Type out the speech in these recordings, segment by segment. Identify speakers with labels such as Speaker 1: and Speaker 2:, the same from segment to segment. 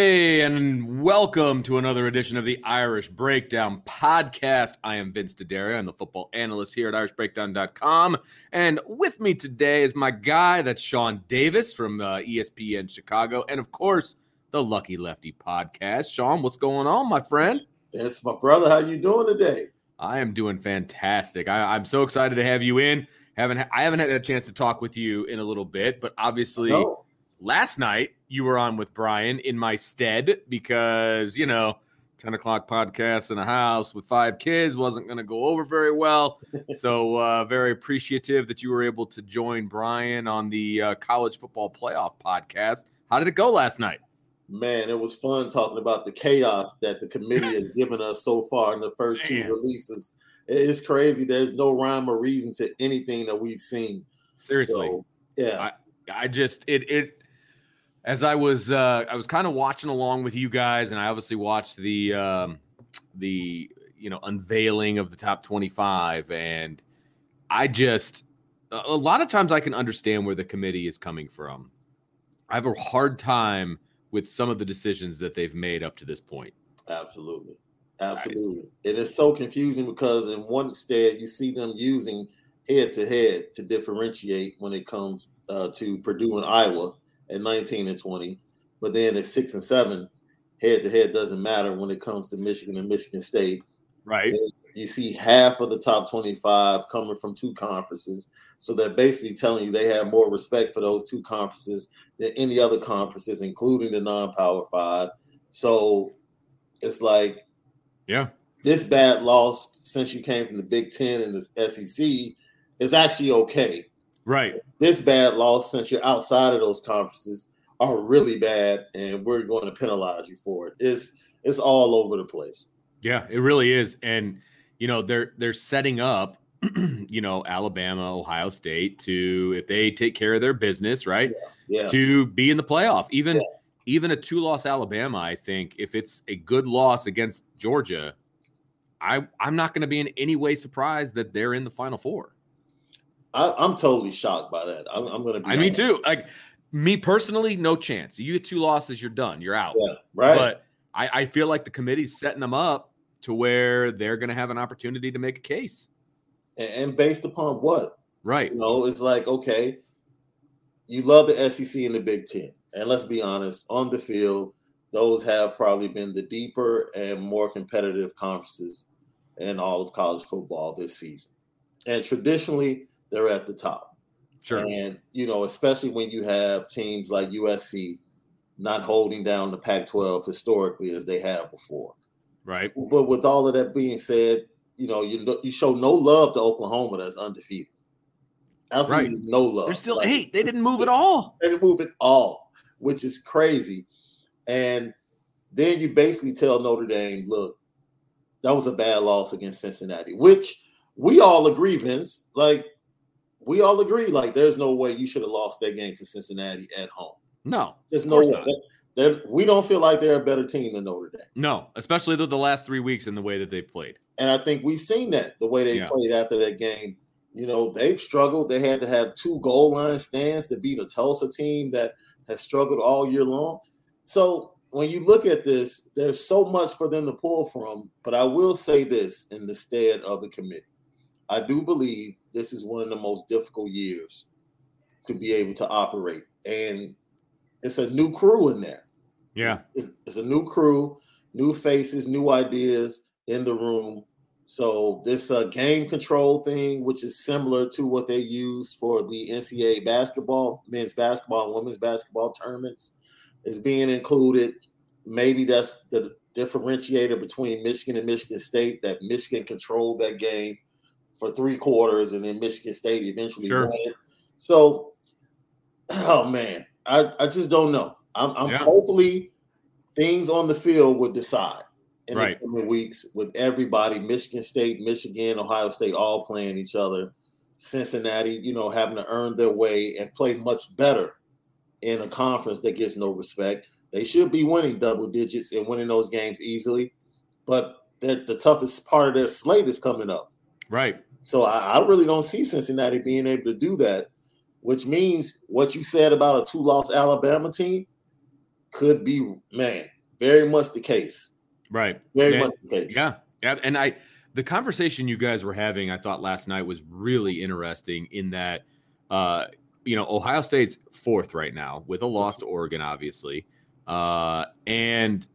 Speaker 1: Hey, and welcome to another edition of the Irish Breakdown podcast. I am Vince D'Addario. I'm the football analyst here at irishbreakdown.com. And with me today is my guy, that's Sean Davis from uh, ESPN Chicago. And of course, the Lucky Lefty podcast. Sean, what's going on, my friend?
Speaker 2: It's my brother. How you doing today?
Speaker 1: I am doing fantastic. I, I'm so excited to have you in. Haven't I haven't had a chance to talk with you in a little bit, but obviously
Speaker 2: No.
Speaker 1: last night you were on with Brian in my stead because, you know, 10 o'clock podcast in a house with five kids wasn't going to go over very well. so, uh, very appreciative that you were able to join Brian on the uh, college football playoff podcast. How did it go last night?
Speaker 2: Man, it was fun talking about the chaos that the committee has given us so far in the first two releases. It's crazy. There's no rhyme or reason to anything that we've seen.
Speaker 1: Seriously.
Speaker 2: So, yeah.
Speaker 1: I just it it as I was uh I was kind of watching along with you guys and I obviously watched the um the you know unveiling of the top 25 and I just a lot of times I can understand where the committee is coming from. I have a hard time with some of the decisions that they've made up to this point.
Speaker 2: Absolutely. Absolutely. It is so confusing because in one state you see them using head to head to differentiate when it comes uh, to Purdue and Iowa at 19 and 20. But then at six and seven, head to head doesn't matter when it comes to Michigan and Michigan State.
Speaker 1: Right.
Speaker 2: You see half of the top 25 coming from two conferences. So they're basically telling you they have more respect for those two conferences than any other conferences, including the non power five. So it's like,
Speaker 1: Yeah.
Speaker 2: this bad loss since you came from the Big Ten and the SEC is actually okay.
Speaker 1: Right.
Speaker 2: This bad loss since you're outside of those conferences are really bad, and we're going to penalize you for it. It's it's all over the place.
Speaker 1: Yeah, it really is. And you know, they're they're setting up, you know, Alabama, Ohio State to if they take care of their business, right?
Speaker 2: Yeah,
Speaker 1: To be in the playoff. Even
Speaker 2: Yeah.
Speaker 1: even a two-loss Alabama, I think if it's a good loss against Georgia, I I'm not going to be in any way surprised that they're in the final four.
Speaker 2: I, I'm totally shocked by that. I'm, I'm going to be.
Speaker 1: I mean, too. Like me personally, no chance. You get two losses, you're done. You're out.
Speaker 2: Yeah, right.
Speaker 1: But I, I feel like the committee's setting them up to where they're going to have an opportunity to make a case.
Speaker 2: and, and based upon what?
Speaker 1: Right.
Speaker 2: You know, it's like okay, you love the SEC and the Big Ten, and let's be honest, on the field, those have probably been the deeper and more competitive conferences in all of college football this season. And traditionally, they're at the top.
Speaker 1: Sure.
Speaker 2: And you know, especially when you have teams like USC not holding down the Pac-12 historically as they have before.
Speaker 1: Right.
Speaker 2: But with all of that being said, you know, you you show no love to Oklahoma that's undefeated. Absolutely no love.
Speaker 1: They're still
Speaker 2: Like,
Speaker 1: eight. They didn't move at all.
Speaker 2: They didn't move at all, which is crazy. And then you basically tell Notre Dame, look, that was a bad loss against Cincinnati, which we all agree, Vince. Like we all agree like there's no way you should have lost that game to Cincinnati at home.
Speaker 1: No,
Speaker 2: there's no way. They're, we don't feel like they're a better team than Notre Dame.
Speaker 1: No, especially the, the last three weeks and the way that they've played.
Speaker 2: And I think we've seen that the way they yeah. played after that game. You know, they've struggled. They had to have two goal line stands to beat a Tulsa team that has struggled all year long. So when you look at this, there's so much for them to pull from. But I will say this in the stead of the committee. I do believe this is one of the most difficult years to be able to operate. And it's a new crew in there.
Speaker 1: Yeah.
Speaker 2: It's, it's, a new crew, new faces, new ideas in the room. So this uh, game control thing, which is similar to what they use for the NCAA basketball, men's basketball, women's basketball tournaments, is being included. Maybe that's the differentiator between Michigan and Michigan State. That Michigan controlled that game for three quarters, and then Michigan State eventually sure. won it. So, oh man, I, I just don't know. I'm, I'm yeah. hopefully things on the field would decide in right. the coming weeks with everybody, Michigan State, Michigan, Ohio State, all playing each other. Cincinnati, you know, having to earn their way and play much better in a conference that gets no respect. They should be winning double digits and winning those games easily, but the toughest part of their slate is coming up.
Speaker 1: Right.
Speaker 2: So I, I, really don't see Cincinnati being able to do that, which means what you said about a two-loss Alabama team could be, man, very much the case.
Speaker 1: Right.
Speaker 2: Very
Speaker 1: and,
Speaker 2: much the case.
Speaker 1: Yeah. Yeah. And I the conversation you guys were having, I thought last night was really interesting in that uh, you know, Ohio State's fourth right now with a loss to Oregon, obviously. Uh, and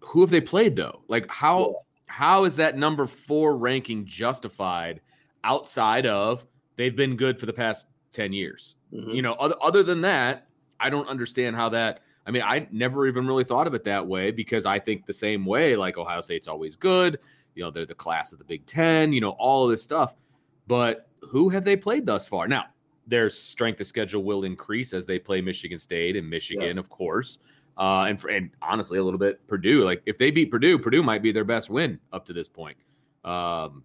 Speaker 1: who have they played though? Like how. How is that number four ranking justified outside of they've been good for the past 10 years? Mm-hmm. You know, other, other than that, I don't understand how that I mean, I never even really thought of it that way because I think the same way, like Ohio State's always good. You know, they're the class of the Big Ten, you know, all of this stuff. But who have they played thus far? Now, their strength of schedule will increase as they play Michigan State and Michigan, yeah. of course. Uh, and, for, and honestly, a little bit Purdue. Like if they beat Purdue, Purdue might be their best win up to this point, um,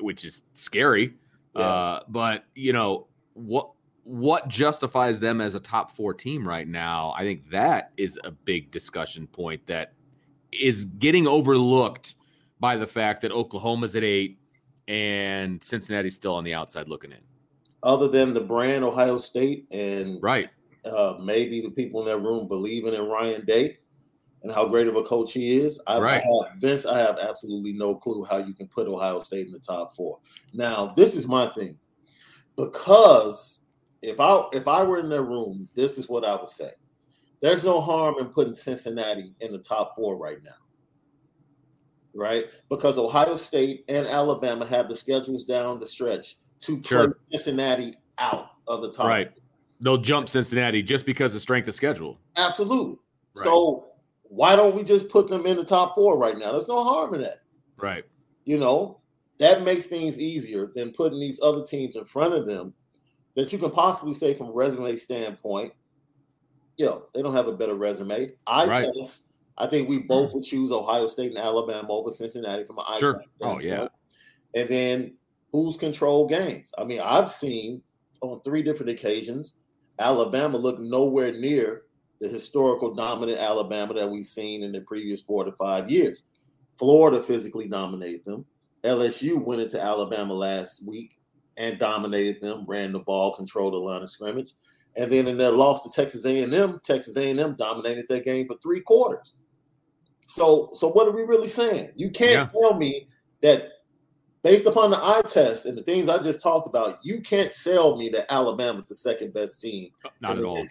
Speaker 1: which is scary. Yeah. Uh, but you know what? What justifies them as a top four team right now? I think that is a big discussion point that is getting overlooked by the fact that Oklahoma's at eight and Cincinnati's still on the outside looking in
Speaker 2: other than the brand Ohio State and
Speaker 1: right,
Speaker 2: uh, maybe the people in that room believing in Ryan Day and how great of a coach he is. I, right. I have, Vince, I have absolutely no clue how you can put Ohio State in the top four. Now, this is my thing because if I if I were in their room, this is what I would say. There's no harm in putting Cincinnati in the top four right now. Right? Because Ohio State and Alabama have the schedules down the stretch to sure. Cincinnati out of the top.
Speaker 1: Right. They'll jump Cincinnati just because of strength of schedule.
Speaker 2: Absolutely. Right. So why don't we just put them in the top four right now? There's no harm in that.
Speaker 1: Right.
Speaker 2: You know, that makes things easier than putting these other teams in front of them that you can possibly say from a resume standpoint, yo, they don't have a better resume. I right. test, I think we both hmm. would choose Ohio State and Alabama over Cincinnati from an eye
Speaker 1: sure. Oh yeah.
Speaker 2: And then who's control games. I mean, I've seen on three different occasions Alabama looked nowhere near the historical dominant Alabama that we've seen in the previous four to five years. Florida physically dominated them. LSU went into Alabama last week and dominated them, ran the ball, controlled the line of scrimmage. And then in their loss to Texas A&M, Texas A&M dominated that game for three quarters. So, so what are we really saying? You can't yeah. tell me that based upon the eye test and the things I just talked about, you can't sell me that Alabama's the second best team.
Speaker 1: Not at all.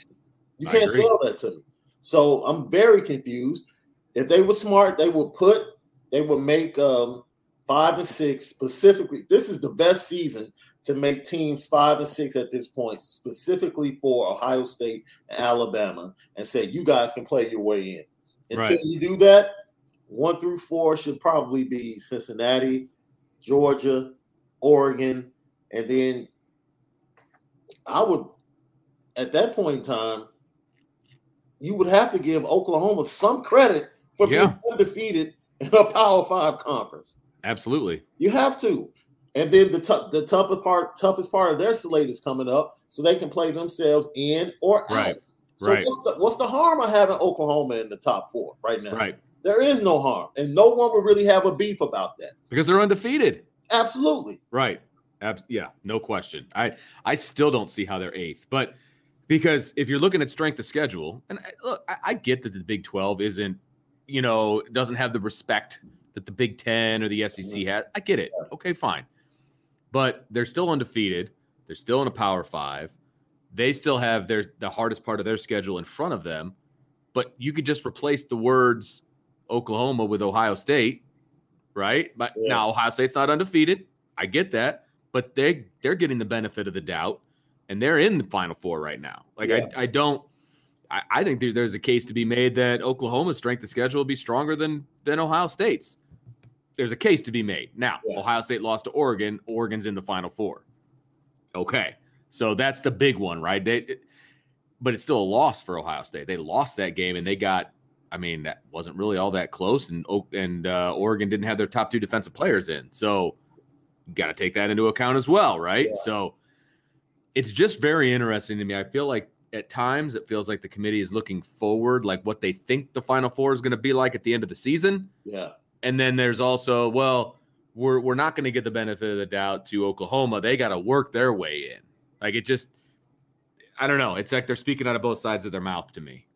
Speaker 2: You can't sell that to me. So I'm very confused. If they were smart, they would put, they would make um, five and six specifically. This is the best season to make teams five and six at this point, specifically for Ohio State and Alabama, and say you guys can play your way in. Until right. you do that, one through four should probably be Cincinnati, Georgia, Oregon, and then I would at that point in time, you would have to give Oklahoma some credit for yeah. being undefeated in a Power Five conference.
Speaker 1: Absolutely.
Speaker 2: You have to. And then the t- the toughest part, toughest part of their slate is coming up, so they can play themselves in or out.
Speaker 1: Right.
Speaker 2: So
Speaker 1: Right.
Speaker 2: what's the what's the harm of having Oklahoma in the top four right now?
Speaker 1: Right.
Speaker 2: There is no harm, and no one would really have a beef about that.
Speaker 1: Because they're undefeated.
Speaker 2: Absolutely.
Speaker 1: Right. Ab- yeah, no question. I I still don't see how they're eighth, but because if you're looking at strength of schedule, and I, look, I, I get that the Big Twelve isn't, you know, doesn't have the respect that the Big Ten or the SEC mm-hmm. has. I get it. Okay, fine, but they're still undefeated. They're still in a Power Five. They still have their the hardest part of their schedule in front of them. But you could just replace the words Oklahoma with Ohio State, right? But
Speaker 2: Yeah.
Speaker 1: now Ohio State's not undefeated. I get that, but they they're getting the benefit of the doubt, and they're in the Final Four right now. Like
Speaker 2: Yeah.
Speaker 1: I I don't. I, I think there, there's a case to be made that Oklahoma's strength of schedule will be stronger than than Ohio State's. There's a case to be made. Now,
Speaker 2: Yeah.
Speaker 1: Ohio State lost to Oregon. Oregon's in the Final Four. Okay, so that's the big one, right? They, but it's still a loss for Ohio State. They lost that game, and they got. I mean, that wasn't really all that close, and and uh, Oregon didn't have their top two defensive players in, so you got to take that into account as well, right?
Speaker 2: Yeah.
Speaker 1: So it's just very interesting to me. I feel like at times it feels like the committee is looking forward, like what they think the Final Four is going to be like at the end of the season,
Speaker 2: Yeah.
Speaker 1: and then there's also, well, we're we're not going to get the benefit of the doubt to Oklahoma. They got to work their way in. Like it just, I don't know. It's like they're speaking out of both sides of their mouth to me.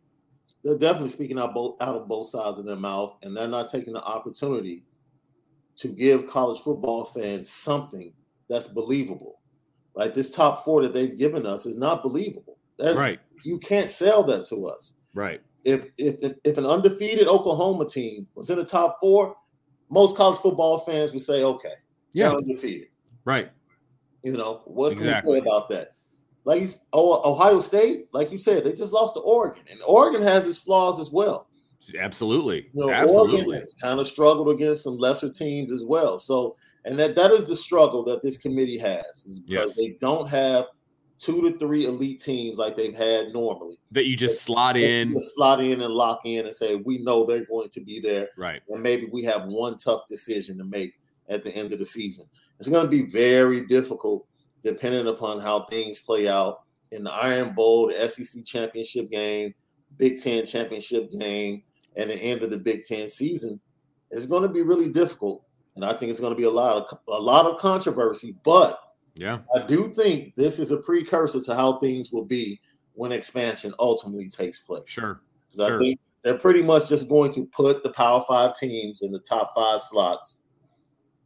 Speaker 2: They're definitely speaking out both out of both sides of their mouth, and they're not taking the opportunity to give college football fans something that's believable. Like this top four that they've given us is not believable. That's,
Speaker 1: Right,
Speaker 2: You can't sell that to us.
Speaker 1: right,
Speaker 2: If, if if an undefeated Oklahoma team was in the top four, most college football fans would say, "Okay,
Speaker 1: yeah,
Speaker 2: undefeated."
Speaker 1: right,
Speaker 2: You know what
Speaker 1: Exactly.
Speaker 2: can we say about that? Like you, oh, Ohio State, like you said, they just lost to Oregon, and Oregon has its flaws as well.
Speaker 1: absolutely,
Speaker 2: You know,
Speaker 1: absolutely.
Speaker 2: Oregon has kind of struggled against some lesser teams as well. So, and that that is the struggle that this committee has, is because
Speaker 1: Yes.
Speaker 2: they don't have two to three elite teams like they've had normally.
Speaker 1: That you just slot
Speaker 2: They
Speaker 1: in,
Speaker 2: can slot in and lock in and say we know they're going to be there,
Speaker 1: right,
Speaker 2: and maybe we have one tough decision to make at the end of the season. It's going to be very difficult depending upon how things play out in the Iron Bowl, the SEC championship game, Big Ten championship game, and the end of the Big Ten season. It's going to be really difficult, and I think it's going to be a lot of a lot of controversy. But
Speaker 1: yeah,
Speaker 2: I do think this is a precursor to how things will be when expansion ultimately takes place.
Speaker 1: sure,
Speaker 2: 'Cause I
Speaker 1: Sure.
Speaker 2: think they're pretty much just going to put the Power Five teams in the top five slots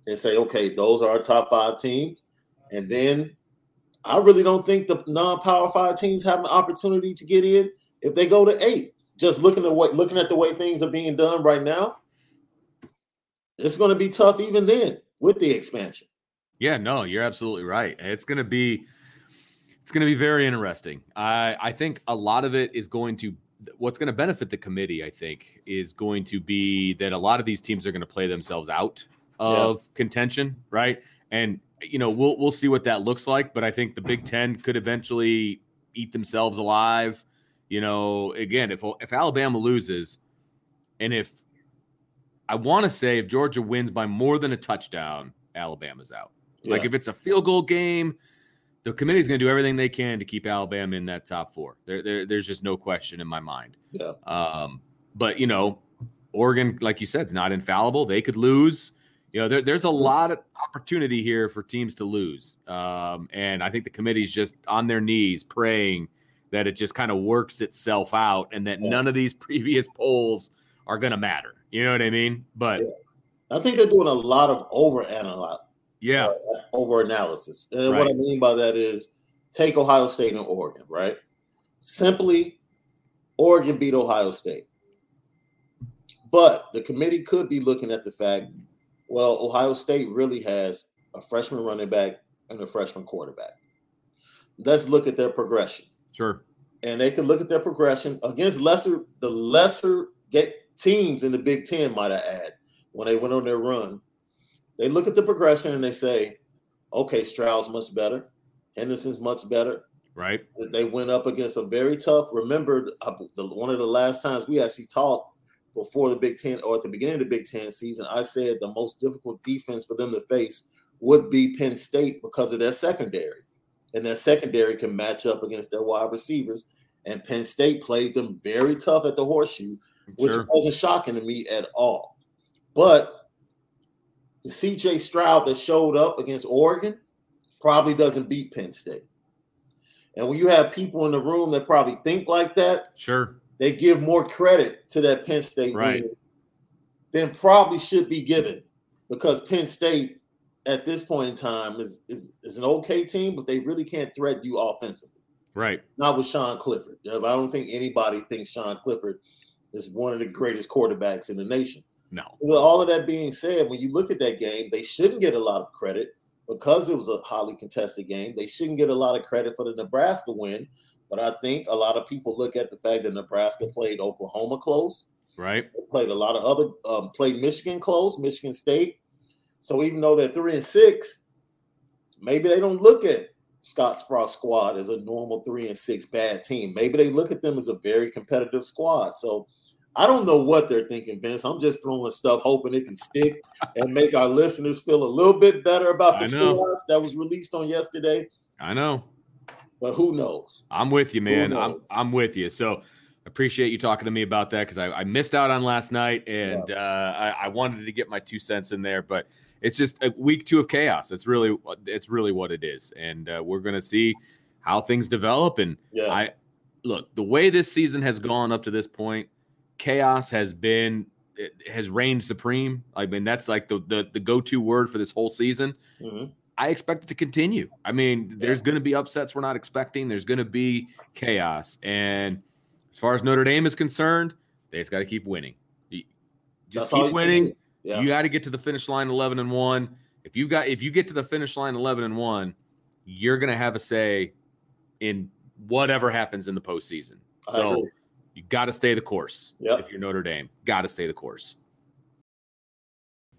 Speaker 2: and say, okay, those are our top five teams. And then I really don't think the non-power five teams have an opportunity to get in if they go to eight. Just looking at what looking at the way things are being done right now, it's going to be tough even then with the expansion.
Speaker 1: Yeah, no, you're absolutely right. It's going to be it's going to be very interesting. I I think a lot of it is going to what's going to benefit the committee, I think, is going to be that a lot of these teams are going to play themselves out of contention, right? And you know, we'll we'll see what that looks like, but I think the Big 10 could eventually eat themselves alive. You know, again, if if Alabama loses and if I want to say if Georgia wins by more than a touchdown, Alabama's out. Like if it's a field goal game, the committee's going to do everything they can to keep Alabama in that top four. There, there, there's just no question in my mind.
Speaker 2: Yeah.
Speaker 1: Um, but you know, Oregon, like you said, is not infallible. They could lose. You know, there, there's a lot of opportunity here for teams to lose. Um, and I think the committee's just on their knees praying that it just kind of works itself out and that
Speaker 2: Yeah.
Speaker 1: none of these previous polls are going to matter. You know what I mean? But
Speaker 2: I think they're doing a lot of over analyze
Speaker 1: yeah,
Speaker 2: over analysis. And what I mean by that is take Ohio State and Oregon, right? Simply, Oregon beat Ohio State. But the committee could be looking at the fact, well, Ohio State really has a freshman running back and a freshman quarterback. Let's look at their progression.
Speaker 1: sure.
Speaker 2: And they could look at their progression against lesser, the lesser get teams in the Big Ten, might I add, when they went on their run. They look at the progression and they say, okay, Stroud's much better. Henderson's much better.
Speaker 1: Right.
Speaker 2: They went up against a very tough. Remember, the, one of the last times we actually talked before the Big Ten or at the beginning of the Big Ten season, I said the most difficult defense for them to face would be Penn State because of their secondary. And their secondary can match up against their wide receivers. And Penn State played them very tough at the horseshoe, which sure. wasn't shocking to me at all. But the CJ Stroud that showed up against Oregon probably doesn't beat Penn State. And when you have people in the room that probably think like that,
Speaker 1: sure,
Speaker 2: they give more credit to that Penn State
Speaker 1: right. win
Speaker 2: than probably should be given because Penn State at this point in time is, is, is an okay team, but they really can't threaten you offensively.
Speaker 1: Right.
Speaker 2: Not with Sean Clifford. I don't think anybody thinks Sean Clifford is one of the greatest quarterbacks in the nation.
Speaker 1: No.
Speaker 2: With all of that being said, when you look at that game, they shouldn't get a lot of credit because it was a highly contested game. They shouldn't get a lot of credit for the Nebraska win. But I think a lot of people look at the fact that Nebraska played Oklahoma close.
Speaker 1: Right.
Speaker 2: They played a lot of other um, played Michigan close, Michigan State. So even though they're three and six, maybe they don't look at Scott Frost squad as a normal three and six bad team. Maybe they look at them as a very competitive squad. So I don't know what they're thinking, Vince. I'm just throwing stuff, hoping it can stick and make our listeners feel a little bit better about the chaos that was released on yesterday.
Speaker 1: I know,
Speaker 2: but who knows?
Speaker 1: I'm with you, man. I'm I'm with you. So appreciate you talking to me about that because I, I, missed out on last night and yeah. uh, I, I, wanted to get my two cents in there, but it's just a week two of chaos. It's really it's really what it is, and uh, we're gonna see how things develop. And
Speaker 2: yeah.
Speaker 1: I look the way this season has gone up to this point chaos has been has reigned supreme. I mean, that's like the the, the go to word for this whole season. Mm-hmm. I expect it to continue. I mean, there's going to be upsets we're not expecting. There's going to be chaos, and as far as Notre Dame is concerned, they just got to keep winning. Just that's keep winning. Yeah. You got to get to the finish line 11 and one. If you got if you get to the finish line 11 and one, you're going to have a say in whatever happens in the postseason. So you got to stay the course
Speaker 2: yep.
Speaker 1: if you're Notre Dame. Got to stay the course.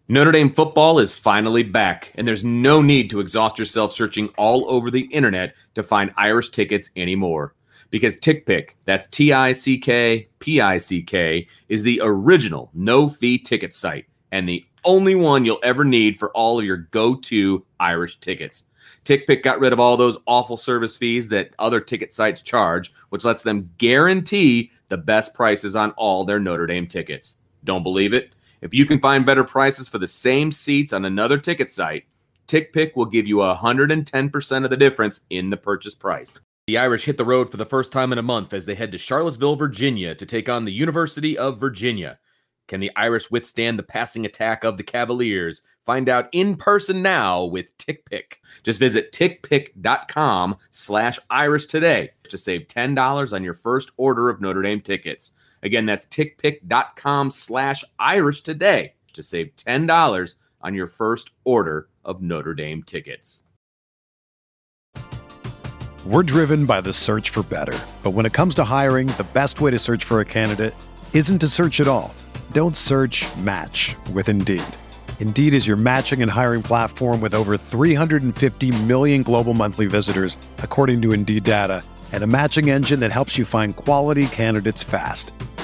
Speaker 1: Notre Dame football is finally back, and there's no need to exhaust yourself searching all over the internet to find Irish tickets anymore. Because TickPick, that's T I C K P I C K, is the original no fee ticket site and the only one you'll ever need for all of your go to Irish tickets. TickPick got rid of all those awful service fees that other ticket sites charge, which lets them guarantee the best prices on all their Notre Dame tickets. Don't believe it? If you can find better prices for the same seats on another ticket site, TickPick will give you 110% of the difference in the purchase price. The Irish hit the road for the first time in a month as they head to Charlottesville, Virginia to take on the University of Virginia. Can the Irish withstand the passing attack of the Cavaliers? Find out in person now with TickPick. Just visit tickpick.com slash Irish today to save $10 on your first order of Notre Dame tickets. Again, that's tickpick.com slash Irish today to save $10 on your first order of Notre Dame tickets.
Speaker 3: We're driven by the search for better. But when it comes to hiring, the best way to search for a candidate isn't to search at all. Don't search match with Indeed. Indeed is your matching and hiring platform with over 350 million global monthly visitors, according to Indeed data, and a matching engine that helps you find quality candidates fast.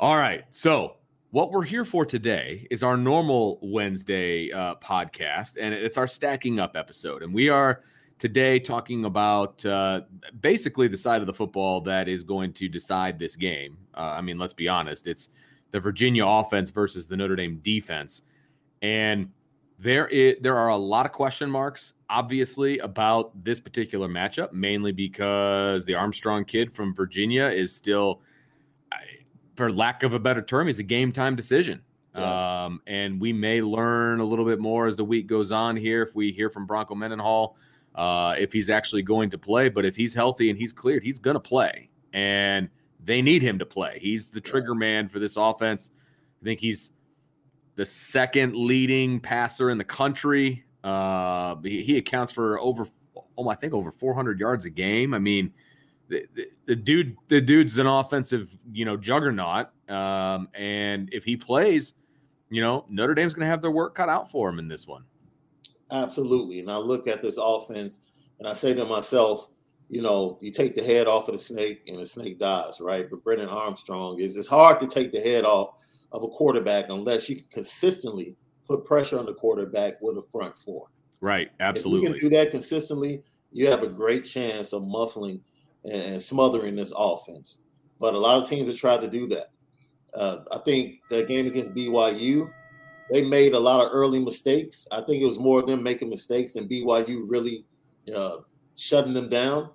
Speaker 1: All right. So, what we're here for today is our normal Wednesday uh, podcast, and it's our stacking up episode. And we are today talking about uh, basically the side of the football that is going to decide this game. Uh, I mean, let's be honest, it's the Virginia offense versus the Notre Dame defense. And there is there are a lot of question marks, obviously, about this particular matchup, mainly because the Armstrong kid from Virginia is still for lack of a better term, he's a game time decision. Yeah. Um, and we may learn a little bit more as the week goes on here if we hear from Bronco Mendenhall uh, if he's actually going to play. But if he's healthy and he's cleared, he's going to play. And they need him to play. He's the trigger man for this offense. I think he's the second leading passer in the country. Uh, he, he, accounts for over, oh, I think over 400 yards a game. I mean, the, the, the dude, the dude's an offensive, you know, juggernaut. Um, and if he plays, you know, Notre Dame's going to have their work cut out for him in this one.
Speaker 2: Absolutely. And I look at this offense and I say to myself, you know, you take the head off of the snake and the snake dies, right? But Brennan Armstrong is it's hard to take the head off of a quarterback unless you can consistently put pressure on the quarterback with a front four.
Speaker 1: Right. Absolutely.
Speaker 2: If you can do that consistently, you have a great chance of muffling and smothering this offense. But a lot of teams have tried to do that. Uh, I think that game against BYU, they made a lot of early mistakes. I think it was more of them making mistakes than BYU really uh, shutting them down.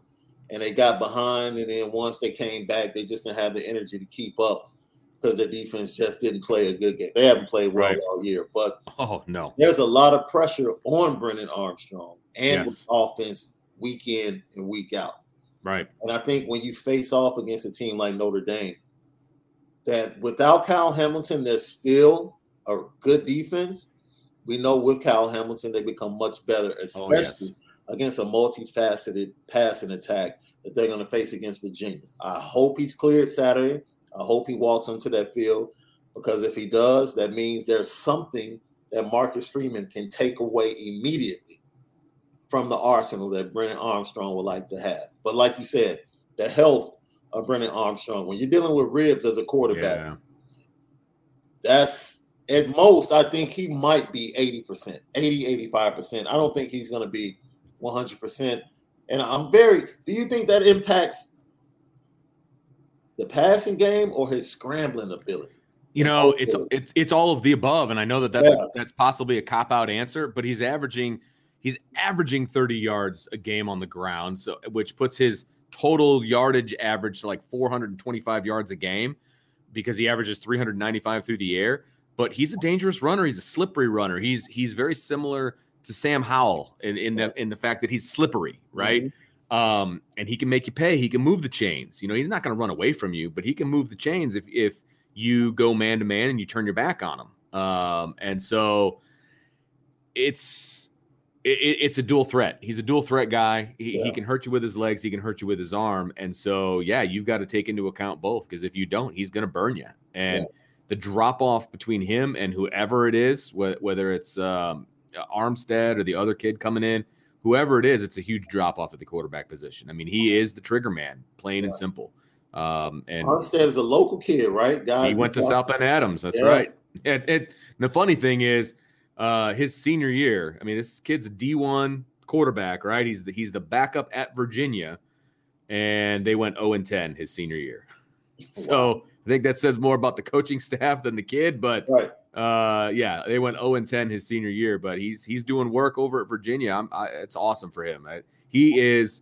Speaker 2: And they got behind, and then once they came back, they just didn't have the energy to keep up because their defense just didn't play a good game. They haven't played well right. all year, but
Speaker 1: oh no,
Speaker 2: there's a lot of pressure on Brennan Armstrong and yes. offense week in and week out.
Speaker 1: Right.
Speaker 2: And I think when you face off against a team like Notre Dame, that without Kyle Hamilton, there's still a good defense. We know with Kyle Hamilton, they become much better, especially oh, yes. against a multifaceted passing attack that they're going to face against Virginia. I hope he's cleared Saturday. I hope he walks onto that field because if he does, that means there's something that Marcus Freeman can take away immediately from the arsenal that Brennan Armstrong would like to have. But like you said, the health of Brennan Armstrong, when you're dealing with ribs as a quarterback, yeah. that's at most, I think he might be 80%, 80, 85%. I don't think he's going to be 100%. And I'm very, do you think that impacts the passing game or his scrambling ability?
Speaker 1: You know, it's it's it's all of the above, and I know that that's yeah. that's possibly a cop out answer, but he's averaging he's averaging 30 yards a game on the ground, so which puts his total yardage average to like 425 yards a game because he averages 395 through the air. But he's a dangerous runner. He's a slippery runner. He's he's very similar to Sam Howell in, in the in the fact that he's slippery, right? Mm-hmm. Um, and he can make you pay. He can move the chains. You know, he's not going to run away from you, but he can move the chains if if you go man to man and you turn your back on him. Um, and so it's it, it's a dual threat. He's a dual threat guy. He, yeah. he can hurt you with his legs. He can hurt you with his arm. And so, yeah, you've got to take into account both because if you don't, he's going to burn you. And yeah. the drop off between him and whoever it is, wh- whether it's um, Armstead or the other kid coming in, whoever it is, it's a huge drop off at the quarterback position. I mean, he is the trigger man, plain yeah. and simple. Um, and
Speaker 2: Armstead is a local kid, right?
Speaker 1: Guy he went to South Bend Adams. That's right. And, and, the funny thing is, uh, his senior year. I mean, this kid's a D one quarterback, right? He's the he's the backup at Virginia, and they went 0 and 10 his senior year. So. I think that says more about the coaching staff than the kid, but right. Uh, yeah, they went 0 and 10 his senior year, but he's he's doing work over at Virginia. I, it's awesome for him. I, he is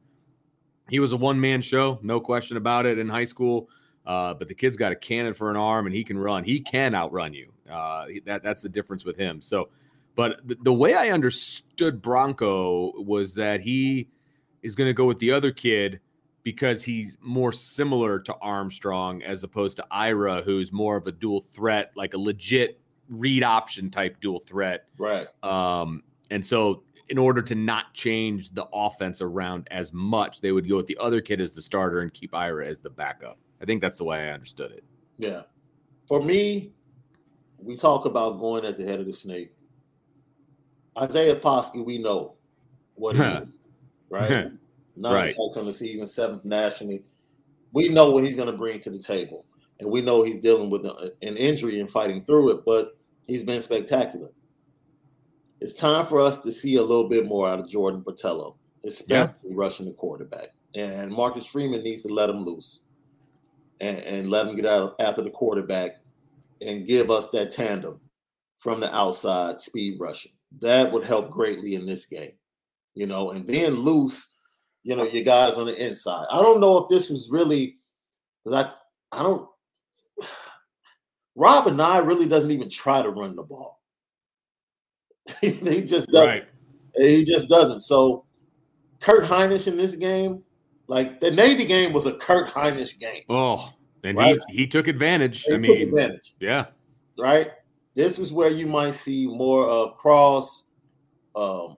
Speaker 1: he was a one man show, no question about it in high school. Uh, but the kid's got a cannon for an arm and he can run. He can outrun you. Uh, that that's the difference with him. So, but the, the way I understood Bronco was that he is going to go with the other kid because he's more similar to Armstrong as opposed to Ira, who's more of a dual threat, like a legit read option type dual threat.
Speaker 2: Right.
Speaker 1: Um, and so in order to not change the offense around as much, they would go with the other kid as the starter and keep Ira as the backup. I think that's the way I understood it.
Speaker 2: Yeah. For me, we talk about going at the head of the snake. Isaiah Foskey, we know what he is, right? Nine right. sacks on the season, seventh nationally. We know what he's going to bring to the table, and we know he's dealing with an injury and fighting through it. But He's been spectacular. It's time for us to see a little bit more out of Jordan Botelho, especially yeah. rushing the quarterback. And Marcus Freeman needs to let him loose and, and let him get out after the quarterback and give us that tandem from the outside speed rushing. That would help greatly in this game, you know, and then loose, you know, your guys on the inside. I don't know if this was really, I, I don't, Rob Anae really doesn't even try to run the ball. he just doesn't. Right. He just doesn't. So Kurt Hinish in this game, like the Navy game was a Kurt Hinish game.
Speaker 1: Oh, and right? he, he took advantage. He I mean, advantage. Yeah.
Speaker 2: Right. This is where you might see more of Cross, um,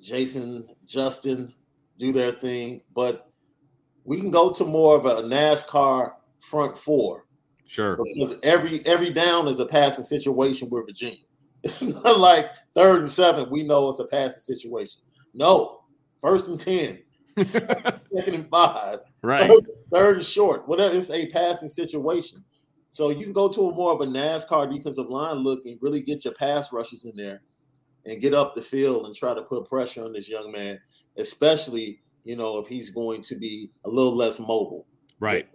Speaker 2: Jason, Justin do their thing, but we can go to more of a NASCAR front four.
Speaker 1: Sure.
Speaker 2: Because every every down is a passing situation with Virginia. It's not like third and seven. We know it's a passing situation. No, first and ten, second and five,
Speaker 1: right?
Speaker 2: Third, third and short. Whatever. It's a passing situation. So you can go to a more of a NASCAR defensive line look and really get your pass rushes in there and get up the field and try to put pressure on this young man, especially you know if he's going to be a little less mobile.
Speaker 1: Right.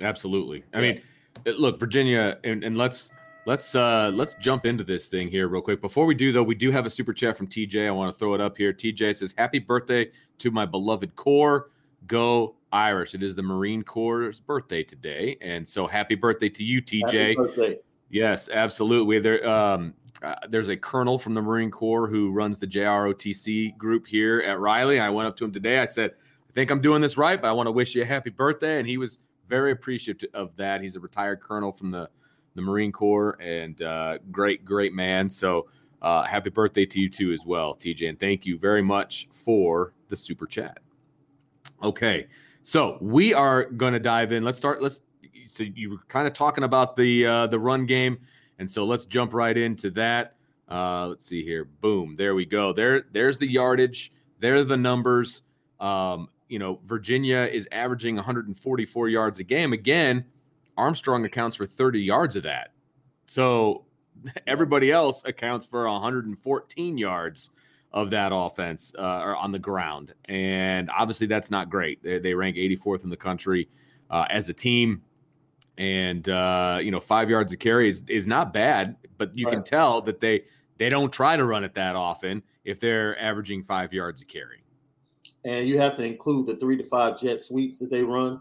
Speaker 1: Absolutely. I yes. mean, look, Virginia, and, and let's let's uh let's jump into this thing here real quick. Before we do though, we do have a super chat from TJ. I want to throw it up here. TJ says, "Happy birthday to my beloved Corps. Go Irish. It is the Marine Corps' birthday today, and so happy birthday to you, TJ. Yes, absolutely. There, um, uh, there's a colonel from the Marine Corps who runs the JROTC group here at Riley. I went up to him today. I said, "I think I'm doing this right, but I want to wish you a happy birthday," and he was very appreciative of that. He's a retired colonel from the the Marine Corps and uh, great, great man. So. Uh, happy birthday to you too as well, TJ, and thank you very much for the super chat. Okay, so we are going to dive in. Let's start. Let's. So you were kind of talking about the uh, the run game, and so let's jump right into that. Uh, let's see here. Boom. There we go. There. There's the yardage. There are the numbers. Um, you know, Virginia is averaging 144 yards a game. Again, Armstrong accounts for 30 yards of that. So everybody else accounts for 114 yards of that offense uh, or on the ground. And obviously, that's not great. They, they rank 84th in the country uh, as a team. And, uh, you know, five yards of carry is, is not bad, but you right. can tell that they they don't try to run it that often if they're averaging five yards of carry.
Speaker 2: And you have to include the three to five jet sweeps that they run,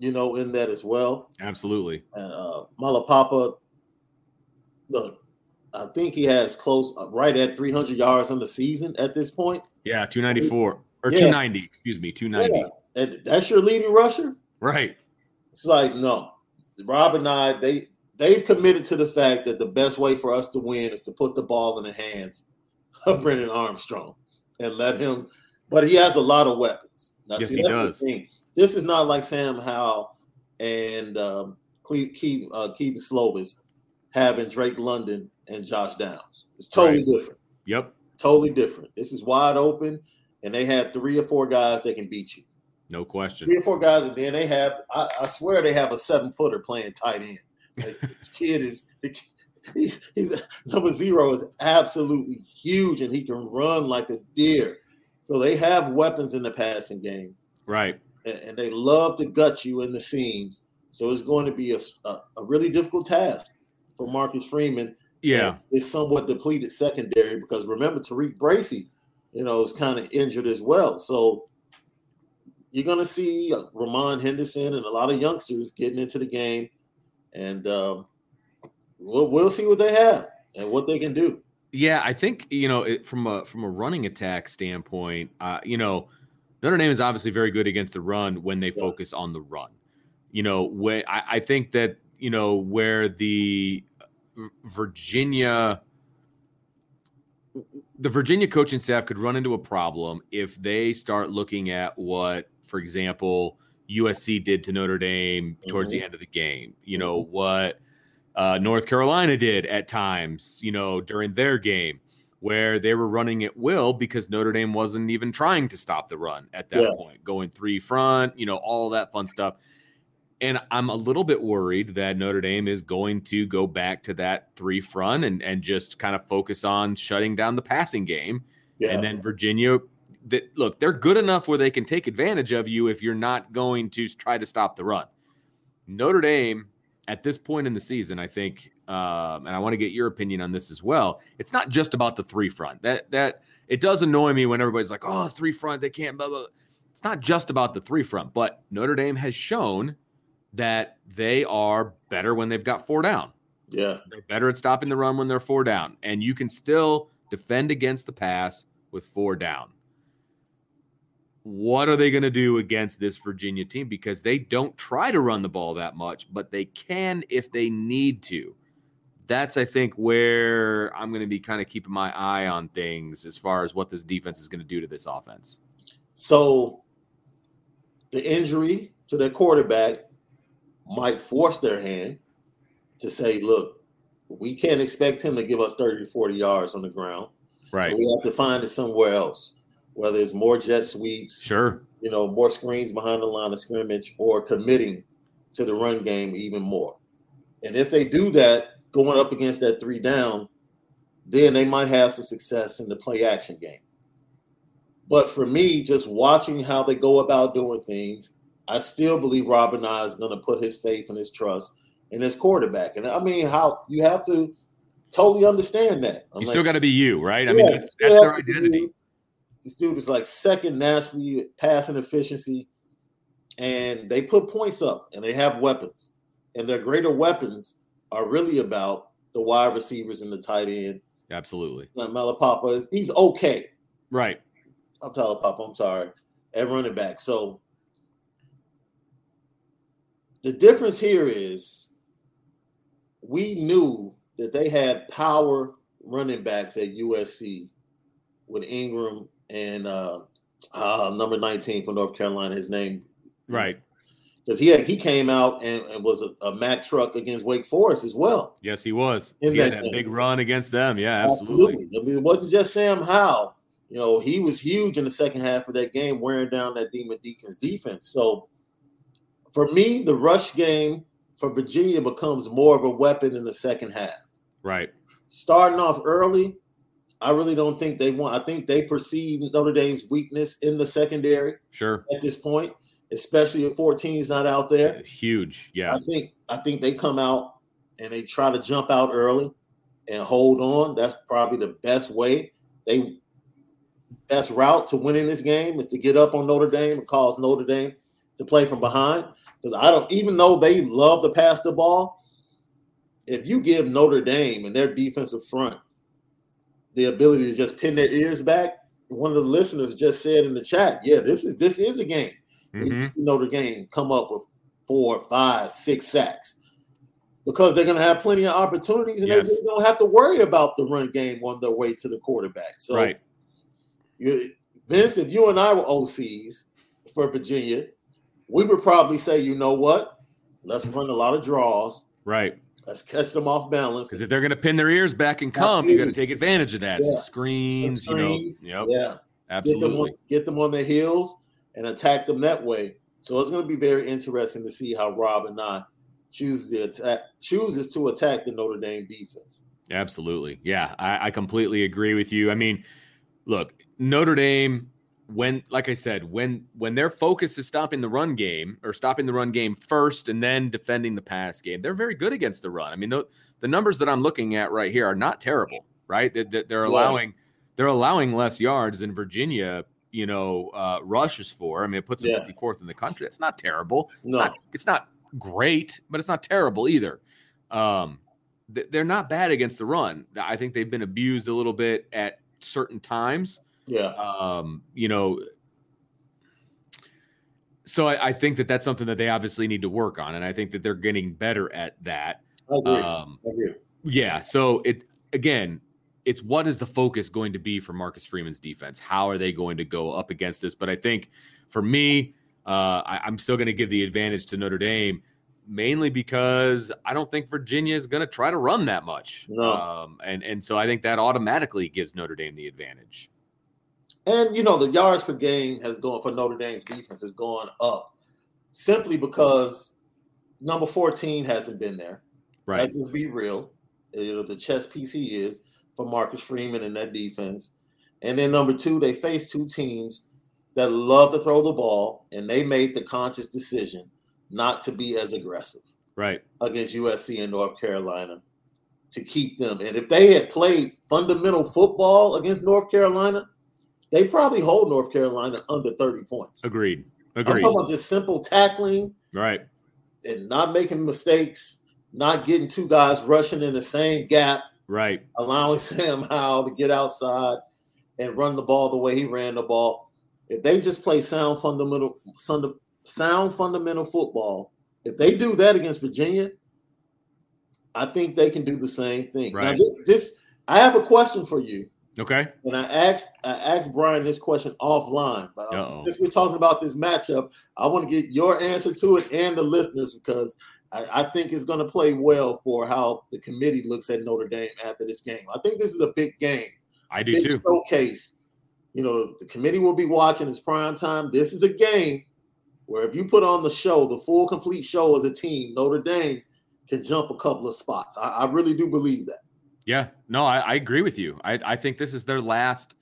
Speaker 2: you know, in that as well.
Speaker 1: Absolutely.
Speaker 2: And uh, Taulapapa, look, I think he has close uh, right at 300 yards on the season at this point.
Speaker 1: Yeah, 294 or yeah. 290, excuse me, 290.
Speaker 2: Yeah. And that's your leading rusher?
Speaker 1: Right.
Speaker 2: It's like, no. Rob Anae they they've committed to the fact that the best way for us to win is to put the ball in the hands of Brennan Armstrong and let him. But he has a lot of weapons.
Speaker 1: Now, yes, see, he does.
Speaker 2: This is not like Sam Howell and um, Keith, uh, Kedon Slovis having Drake London and Josh Downs. It's totally right. different.
Speaker 1: Yep.
Speaker 2: Totally different. This is wide open, and they have three or four guys that can beat you.
Speaker 1: No question.
Speaker 2: Three or four guys, and then they have. I, I swear they have a seven footer playing tight end. Like, this kid is. He's, he's number zero is absolutely huge, and he can run like a deer. So they have weapons in the passing game,
Speaker 1: right?
Speaker 2: And, and they love to gut you in the seams. So it's going to be a, a, a really difficult task for Marcus Freeman.
Speaker 1: Yeah,
Speaker 2: it's somewhat depleted secondary because remember TaRiq Bracy, you know, is kind of injured as well. So you're going to see uh, Ramon Henderson and a lot of youngsters getting into the game, and um, we'll we'll see what they have and what they can do.
Speaker 1: Yeah, I think you know it, from a from a running attack standpoint, uh, you know Notre Dame is obviously very good against the run when they yeah. focus on the run. You know, when I, I think that you know where the Virginia the Virginia coaching staff could run into a problem if they start looking at what, for example, USC did to Notre Dame towards mm-hmm. the end of the game. You know mm-hmm. what uh, North Carolina did at times. You know during their game where they were running at will because Notre Dame wasn't even trying to stop the run at that yeah. point, going three front. You know all that fun stuff. And I'm a little bit worried that Notre Dame is going to go back to that three front and, and just kind of focus on shutting down the passing game. Yeah. And then Virginia, that look, they're good enough where they can take advantage of you if you're not going to try to stop the run. Notre Dame, at this point in the season, I think, um, and I want to get your opinion on this as well. It's not just about the three front. That that it does annoy me when everybody's like, "Oh, three front, they can't." Blah, blah. It's not just about the three front, but Notre Dame has shown that they are better when they've got four down.
Speaker 2: Yeah.
Speaker 1: They're better at stopping the run when they're four down. And you can still defend against the pass with four down. What are they going to do against this Virginia team? Because they don't try to run the ball that much, but they can if they need to. That's, I think, where I'm going to be kind of keeping my eye on things as far as what this defense is going to do to this offense.
Speaker 2: So the injury to their quarterback might force their hand to say, look, we can't expect him to give us 30 to 40 yards on the ground.
Speaker 1: Right.
Speaker 2: So we have to find it somewhere else, whether it's more jet sweeps,
Speaker 1: Sure.
Speaker 2: you know, more screens behind the line of scrimmage, or committing to the run game even more. And if they do that, going up against that three down, then they might have some success in the play action game. But for me, just watching how they go about doing things, I still believe Rob Anae is going to put his faith and his trust in his quarterback. And I mean, how you have to totally understand that. I'm
Speaker 1: You
Speaker 2: like,
Speaker 1: still got to be you, right? I mean, that's, that's their identity.
Speaker 2: This dude is like second nationally passing efficiency, and they put points up and they have weapons, and their greater weapons are really about the wide receivers and the tight end.
Speaker 1: Absolutely.
Speaker 2: Like Malapapa is he's okay.
Speaker 1: Right.
Speaker 2: I'm Papa, I'm sorry, at running back. So the difference here is we knew that they had power running backs at USC with Ingram and uh, uh, number 19 from North Carolina, his name.
Speaker 1: Right.
Speaker 2: Because he had, he came out and, and was a, a Mac truck against Wake Forest as well.
Speaker 1: Yes, he was.
Speaker 2: In
Speaker 1: He had
Speaker 2: that
Speaker 1: that
Speaker 2: game.
Speaker 1: big run against them. Yeah, absolutely.
Speaker 2: I mean, it wasn't just Sam Howell. You know, he was huge in the second half of that game, wearing down that Demon Deacons defense. So for me, the rush game for Virginia becomes more of a weapon in the second half.
Speaker 1: Right.
Speaker 2: Starting off early, I really don't think they want. I think they perceive Notre Dame's weakness in the secondary
Speaker 1: Sure.
Speaker 2: at this point, especially if 14 is not out there.
Speaker 1: Huge. Yeah.
Speaker 2: I think I think they come out and they try to jump out early and hold on. That's probably the best way. They best route to winning this game is to get up on Notre Dame and cause Notre Dame to play from behind. Because I don't even though they love to pass the ball, if you give Notre Dame and their defensive front the ability to just pin their ears back, one of the listeners just said in the chat, yeah, this is this is a game. We
Speaker 1: Mhm.
Speaker 2: see Notre Dame come up with four, five, six sacks because they're going to have plenty of opportunities and
Speaker 1: Yes.
Speaker 2: they don't have to worry about the run game on their way to the quarterback. So,
Speaker 1: right.
Speaker 2: you, Vince, if you and I were OCs for Virginia, we would probably say, you know what? Let's run a lot of draws.
Speaker 1: Right.
Speaker 2: Let's catch them off balance.
Speaker 1: Because if they're going to pin their ears back and come, you got to take advantage of that. Some
Speaker 2: Yeah.
Speaker 1: screens,
Speaker 2: Screens,
Speaker 1: you know. Yep.
Speaker 2: yeah. Get them,
Speaker 1: Absolutely.
Speaker 2: on, get them on their heels and attack them that way. So it's going to be very interesting to see how Rob Anae chooses to attack chooses to attack the Notre Dame defense.
Speaker 1: Absolutely. Yeah, I, I completely agree with you. I mean, look, Notre Dame, when like I said, when when their focus is stopping the run game or stopping the run game first and then defending the pass game, they're very good against the run. I mean, the, the numbers that I'm looking at right here are not terrible, right? They,
Speaker 2: Yeah.
Speaker 1: allowing they're allowing less yards than Virginia, you know, uh, rushes for. I mean, it puts them
Speaker 2: Yeah.
Speaker 1: 54th in the country. It's not terrible. It's
Speaker 2: No.
Speaker 1: not it's not great, but it's not terrible either. Um, th- they're not bad against the run. I think they've been abused a little bit at certain times.
Speaker 2: Yeah.
Speaker 1: Um, you know, so I, I think that that's something that they obviously need to work on, and I think that they're getting better at that.
Speaker 2: I agree.
Speaker 1: Um,
Speaker 2: I agree.
Speaker 1: yeah. So it again, it's what is the focus going to be for Marcus Freeman's defense? How are they going to go up against this? But I think for me, uh, I, I'm still going to give the advantage to Notre Dame, mainly because I don't think Virginia is going to try to run that much.
Speaker 2: No.
Speaker 1: Um, and and so I think that automatically gives Notre Dame the advantage.
Speaker 2: And you know, the yards per game has gone for Notre Dame's defense has gone up simply because number 14 hasn't been there.
Speaker 1: Right.
Speaker 2: Let's just be real. You know, the chess piece he is for Marcus Freeman and that defense. And then number two, they face two teams that love to throw the ball, and they made the conscious decision not to be as aggressive
Speaker 1: Right.
Speaker 2: against USC and North Carolina to keep them. And if they had played fundamental football against North Carolina, they probably hold North Carolina under 30 points.
Speaker 1: Agreed. Agreed.
Speaker 2: I'm talking about just simple tackling,
Speaker 1: Right.
Speaker 2: and not making mistakes, not getting two guys rushing in the same gap,
Speaker 1: right?
Speaker 2: Allowing Sam Howell to get outside and run the ball the way he ran the ball. If they just play sound fundamental, sound fundamental football, if they do that against Virginia, I think they can do the same thing. Right. Now, this, this I have a question for you.
Speaker 1: Okay.
Speaker 2: And I asked I asked Brian this question offline, but um, since we're talking about this matchup, I want to get your answer to it and the listeners because I, I think it's going to play well for how the committee looks at Notre Dame after this game. I think this is a big game.
Speaker 1: I do too.
Speaker 2: Showcase. You know, the committee will be watching. It's prime time. This is a game where if you put on the show, the full complete show as a team, Notre Dame can jump a couple of spots. I, I really do believe that.
Speaker 1: Yeah, no, I, I agree with you. I, I, think this is their last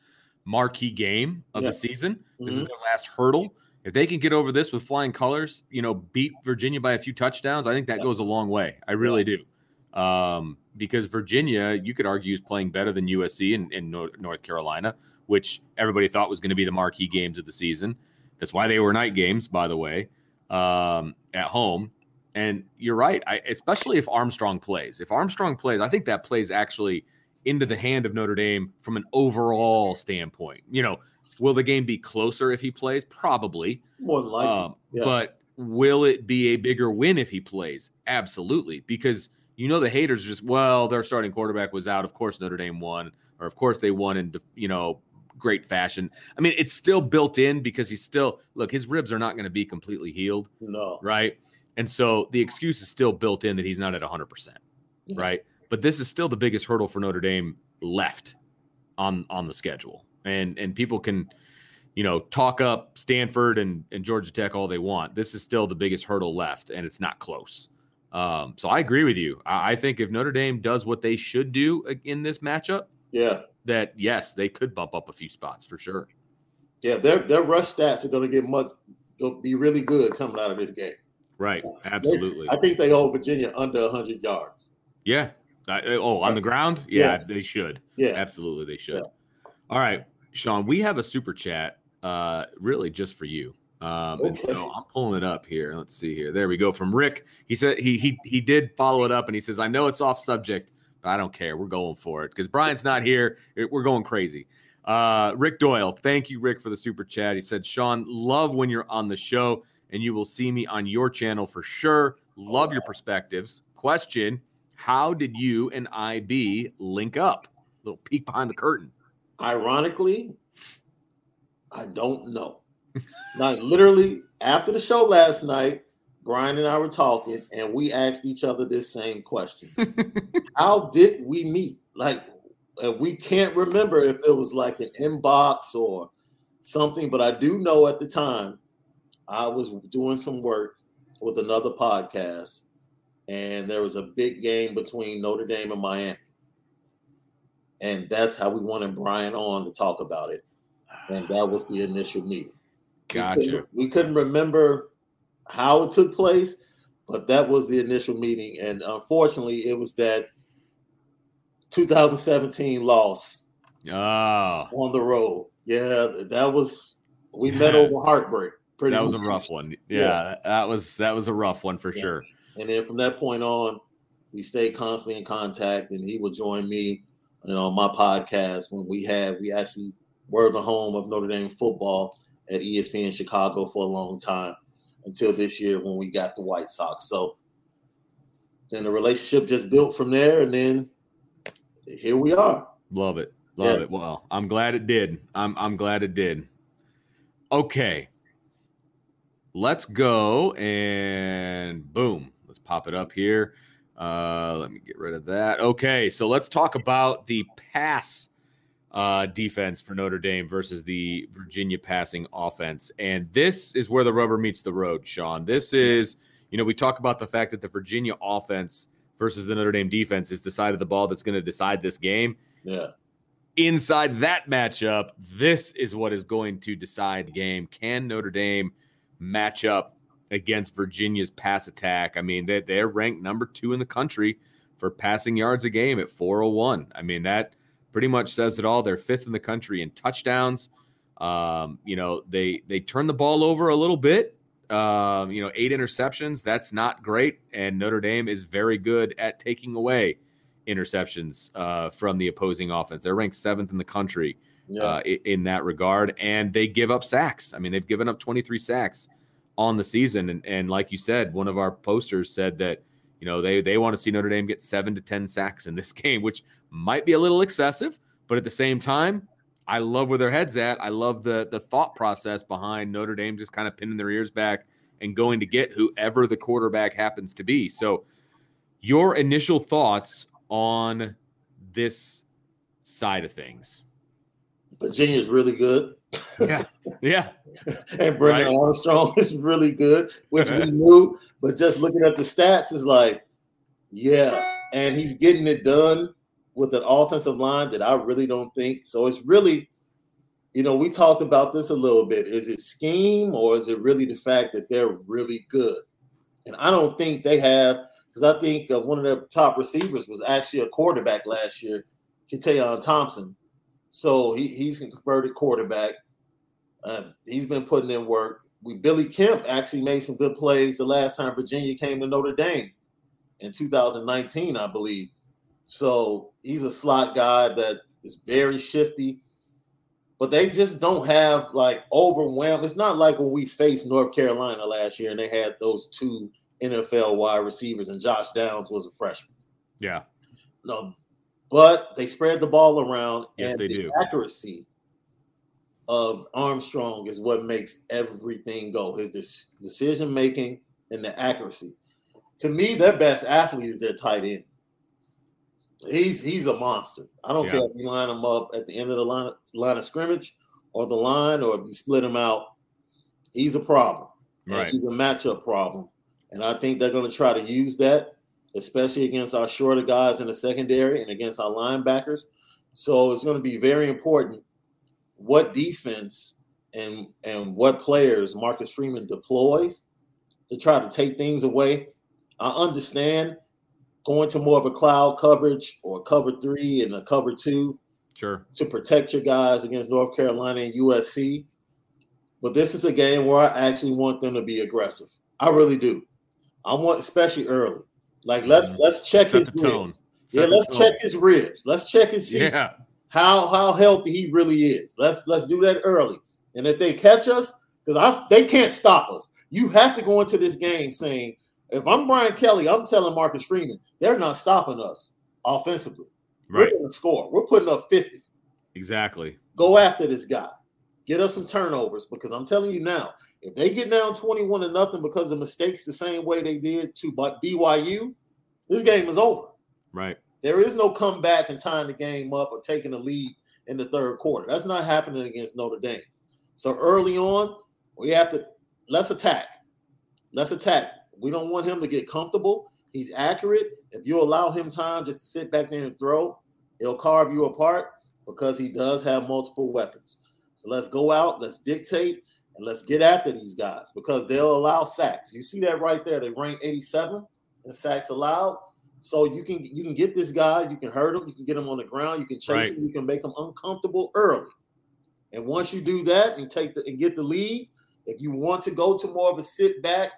Speaker 1: marquee game of yeah. the season. This mm-hmm. is their last hurdle. If they can get over this with flying colors, you know, beat Virginia by a few touchdowns, I think that goes a long way. I really do. Um, because Virginia, you could argue, is playing better than USC in, in North Carolina, which everybody thought was going to be the marquee games of the season. That's why they were night games, by the way, um, at home. And you're right, I, especially if Armstrong plays. If Armstrong plays, I think that plays actually into the hand of Notre Dame from an overall standpoint. You know, will the game be closer if he plays? Probably.
Speaker 2: More likely. Um,
Speaker 1: yeah. But will it be a bigger win if he plays? Absolutely. Because you know the haters just well, their starting quarterback was out. Of course Notre Dame won, or of course they won in you know great fashion. I mean, it's still built in because he's still look, his ribs are not going to be completely healed.
Speaker 2: No.
Speaker 1: Right. And so the excuse is still built in that he's not at 100%. Yeah. Right. But this is still the biggest hurdle for Notre Dame left on on the schedule. And and people can, you know, talk up Stanford and, and Georgia Tech all they want. This is still the biggest hurdle left, and it's not close. Um, so I agree with you. I, I think if Notre Dame does what they should do in this matchup,
Speaker 2: yeah,
Speaker 1: that yes, they could bump up a few spots for sure.
Speaker 2: Yeah, their their rush stats are going to get much, they'll be really good coming out of this game.
Speaker 1: Right, absolutely.
Speaker 2: They, I think they hold Virginia under 100 yards.
Speaker 1: Yeah. Uh, oh, on the ground? Yeah, yeah, they should.
Speaker 2: Yeah,
Speaker 1: absolutely, they should. Yeah. All right, Sean, we have a super chat, uh, really just for you. Um, okay. and so I'm pulling it up here. Let's see here. There we go. From Rick, he said he he he did follow it up, and he says, "I know it's off subject, but I don't care. We're going for it because Brian's not here. We're going crazy. Uh, Rick Doyle, thank you, Rick, for the super chat. He said, Sean, love when you're on the show, and you will see me on your channel for sure. Love your perspectives. Question How did you and IB link up? Little peek behind the curtain.
Speaker 2: Ironically, I don't know. like literally after the show last night, Brian and I were talking, and we asked each other this same question: How did we meet? Like, and we can't remember if it was like an inbox or something, but I do know at the time I was doing some work with another podcast, and there was a big game between Notre Dame and Miami, and that's how we wanted Brian on to talk about it, and that was the initial meeting.
Speaker 1: Gotcha.
Speaker 2: We couldn't, we couldn't remember how it took place, but that was the initial meeting. And unfortunately, it was that 2017 loss
Speaker 1: oh.
Speaker 2: on the road. Yeah, that was we met over heartbreak.
Speaker 1: Pretty that was much. a rough one. Yeah, yeah, that was that was a rough one for yeah. sure.
Speaker 2: And then from that point on, we stayed constantly in contact, and he would join me, you know, on my podcast when we had we actually were the home of Notre Dame football at ESPN Chicago for a long time until this year when we got the White Sox. So then the relationship just built from there, and then here we are.
Speaker 1: Love it, love yeah. it. Well, I'm glad it did. I'm I'm glad it did. Okay, let's go and boom, let's pop it up here. Uh, let me get rid of that. Okay, so let's talk about the pass uh, defense for Notre Dame versus the Virginia passing offense. And this is where the rubber meets the road, Sean. This is, you know, we talk about the fact that the Virginia offense versus the Notre Dame defense is the side of the ball that's going to decide this game.
Speaker 2: Yeah.
Speaker 1: Inside that matchup, this is what is going to decide the game. Can Notre Dame match up against Virginia's pass attack? I mean, they, they're ranked number two in the country for passing yards a game at 401. I mean, that pretty much says it all. They're fifth in the country in touchdowns. Um, you know, they they turn the ball over a little bit Um, you know, eight interceptions. That's not great. And Notre Dame is very good at taking away interceptions uh, from the opposing offense. They're ranked seventh in the country yeah. uh, in that regard, and they give up sacks. I mean, they've given up 23 sacks on the season, and, and like you said, one of our posters said that you know they they want to see Notre Dame get seven to 10 sacks in this game, which might be a little excessive, but at the same time. I love where their heads at. I love the the thought process behind Notre Dame just kind of pinning their ears back and going to get whoever the quarterback happens to be. So, your initial thoughts on this side of things?
Speaker 2: Virginia's really good.
Speaker 1: Yeah. Yeah.
Speaker 2: and Brennan right. Armstrong is really good, which we knew. But just looking at the stats is like, yeah. And he's getting it done with an offensive line that I really don't think. So it's really, you know, we talked about this a little bit. Is it scheme or is it really the fact that they're really good? And I don't think they have because I think uh, one of their top receivers was actually a quarterback last year, Keytaon Thompson. So he, he's a converted quarterback. Uh, he's been putting in work. We Billy Kemp actually made some good plays the last time Virginia came to Notre Dame in 2019, I believe. So he's a slot guy that is very shifty, but they just don't have like overwhelmed. It's not like when we faced North Carolina last year and they had those two NFL wide receivers, and Josh Downs was a freshman.
Speaker 1: Yeah.
Speaker 2: No, but they spread the ball around,
Speaker 1: yes, and
Speaker 2: they
Speaker 1: the do.
Speaker 2: accuracy of Armstrong is what makes everything go. His decision making and the accuracy. To me, their best athlete is their tight end. He's he's a monster. I don't yeah. care if you line him up at the end of the line, line of scrimmage or the line, or if you split him out. He's a problem.
Speaker 1: Right.
Speaker 2: He's a matchup problem. And I think they're going to try to use that, especially against our shorter guys in the secondary and against our linebackers. So it's going to be very important what defense and and what players Marcus Freeman deploys to try to take things away. I understand going to more of a cloud coverage or cover three and a cover two.
Speaker 1: Sure.
Speaker 2: To protect your guys against North Carolina and USC. But this is a game where I actually want them to be aggressive. I really do. I want especially early. Like let's let's check Set his ribs. Yeah, let's tone. check his ribs. Let's check and see
Speaker 1: yeah.
Speaker 2: how how healthy he really is. Let's let's do that early. And if they catch us, because I they can't stop us. You have to go into this game saying, if I'm Brian Kelly, I'm telling Marcus Freeman, they're not stopping us offensively.
Speaker 1: Right.
Speaker 2: We're going to score. We're putting up 50.
Speaker 1: Exactly.
Speaker 2: Go after this guy. Get us some turnovers because I'm telling you now, if they get down 21 to nothing because of mistakes the same way they did to BYU, this game is over.
Speaker 1: Right.
Speaker 2: There is no comeback and tying the game up or taking the lead in the third quarter. That's not happening against Notre Dame. So early on, we have to let's attack. Let's attack. We don't want him to get comfortable. He's accurate. If you allow him time just to sit back there and throw, he'll carve you apart because he does have multiple weapons. So let's go out, let's dictate, and let's get after these guys because they'll allow sacks. You see that right there. They rank 87 in sacks allowed. So you can you can get this guy, you can hurt him, you can get him on the ground, you can chase right. him, you can make him uncomfortable early. And once you do that and take the and get the lead, if you want to go to more of a sit back,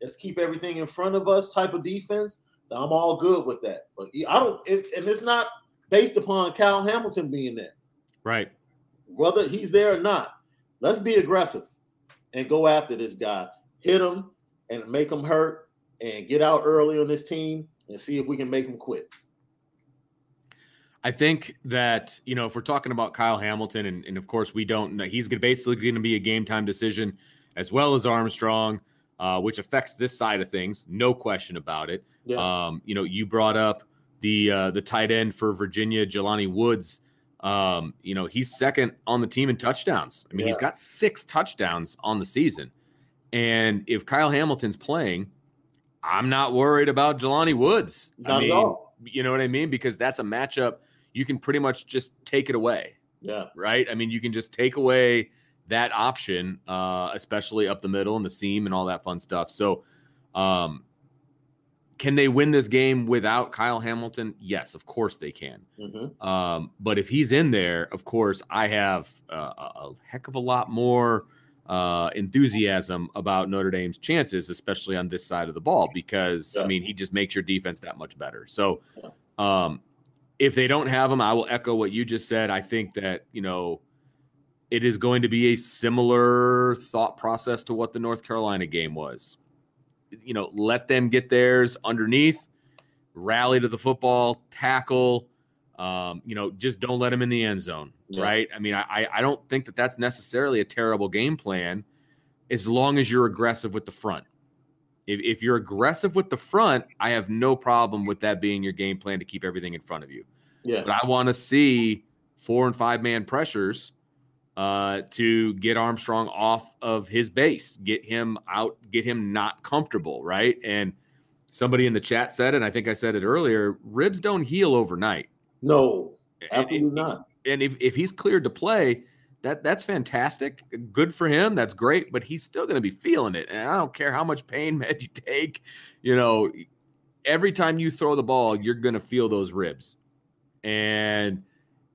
Speaker 2: let's keep everything in front of us type of defense, I'm all good with that. But I don't, it, and it's not based upon Kyle Hamilton being there.
Speaker 1: Right.
Speaker 2: Whether he's there or not, let's be aggressive and go after this guy. Hit him and make him hurt and get out early on this team and see if we can make him quit.
Speaker 1: I think that, you know, if we're talking about Kyle Hamilton, and, and of course we don't know, he's basically going to be a game time decision as well as Armstrong, uh, which affects this side of things, no question about it. Yeah. Um, you know, you brought up the uh, the tight end for Virginia, Jelani Woods. Um, you know, he's second on the team in touchdowns. I mean, yeah. he's got six touchdowns on the season. And if Kyle Hamilton's playing, I'm not worried about Jelani Woods.
Speaker 2: Not
Speaker 1: I mean,
Speaker 2: at all.
Speaker 1: you know what I mean? Because that's a matchup you can pretty much just take it away.
Speaker 2: Yeah.
Speaker 1: Right. I mean, you can just take away that option, uh, especially up the middle and the seam and all that fun stuff. So, um, can they win this game without Kyle Hamilton? Yes, of course they can.
Speaker 2: Mm-hmm.
Speaker 1: Um, but if he's in there, of course, I have uh, a heck of a lot more uh, enthusiasm about Notre Dame's chances, especially on this side of the ball, because yeah. I mean he just makes your defense that much better. So, um, if they don't have him, I will echo what you just said. I think that you know it is going to be a similar thought process to what the North Carolina game was. You know, let them get theirs underneath, rally to the football, tackle. Um, you know, just don't let them in the end zone, yeah. right? I mean, I I don't think that that's necessarily a terrible game plan, as long as you're aggressive with the front. If, if you're aggressive with the front, I have no problem with that being your game plan to keep everything in front of you. Yeah. But I want to see four and five man pressures uh, to get Armstrong off of his base, get him out, get him not comfortable, right? And somebody in the chat said, and I think I said it earlier, ribs don't heal overnight.
Speaker 2: No, absolutely and, not.
Speaker 1: And if, if he's cleared to play, that that's fantastic. Good for him. That's great, but he's still going to be feeling it. And I don't care how much pain med you take, you know, every time you throw the ball, you're going to feel those ribs. And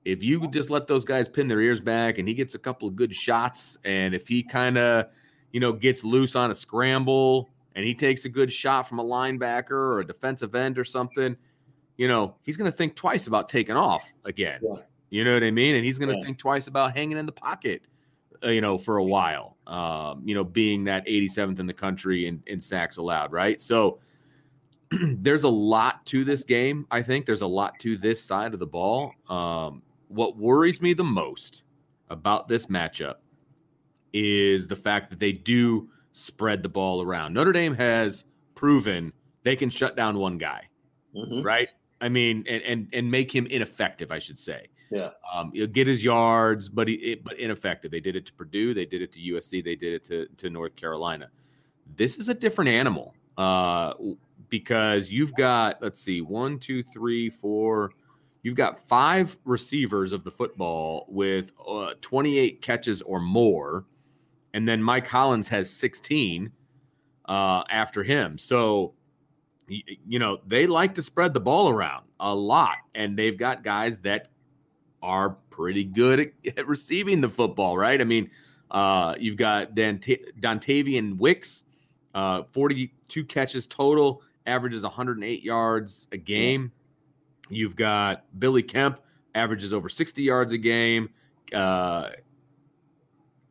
Speaker 1: if you just let those guys pin their ears back and he gets a couple of good shots, and if he kind of, you know, gets loose on a scramble and he takes a good shot from a linebacker or a defensive end or something, you know, he's going to think twice about taking off again. Yeah. You know what I mean? And he's going to yeah. think twice about hanging in the pocket, uh, you know, for a while. Um, you know, being that 87th in the country in, in sacks allowed, right? So there's a lot to this game. I think there's a lot to this side of the ball. Um, what worries me the most about this matchup is the fact that they do spread the ball around. Notre Dame has proven they can shut down one guy, mm-hmm. right? I mean, and, and and make him ineffective, I should say.
Speaker 2: Yeah.
Speaker 1: Um, he'll get his yards, but he it, but ineffective. They did it to Purdue, they did it to USC, they did it to to North Carolina. This is a different animal uh, because you've got let's see, one, two, three, four you've got five receivers of the football with uh, 28 catches or more. And then Mike Hollins has 16 uh, after him. So, you know, they like to spread the ball around a lot. And they've got guys that are pretty good at, at receiving the football, right? I mean, uh, you've got Dant- Dontayvion Wicks, uh, 42 catches total, averages 108 yards a game. You've got Billy Kemp, averages over 60 yards a game. Uh,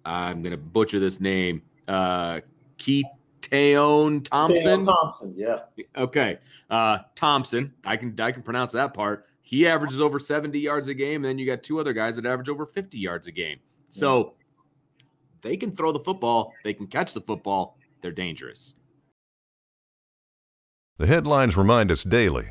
Speaker 1: I'm going to butcher this name. Uh, Keytaon Thompson.
Speaker 2: Thompson, yeah.
Speaker 1: Okay. Uh, Thompson, I can I can pronounce that part. He averages over 70 yards a game. And then you got two other guys that average over 50 yards a game. So they can throw the football, they can catch the football. They're dangerous.
Speaker 4: The headlines remind us daily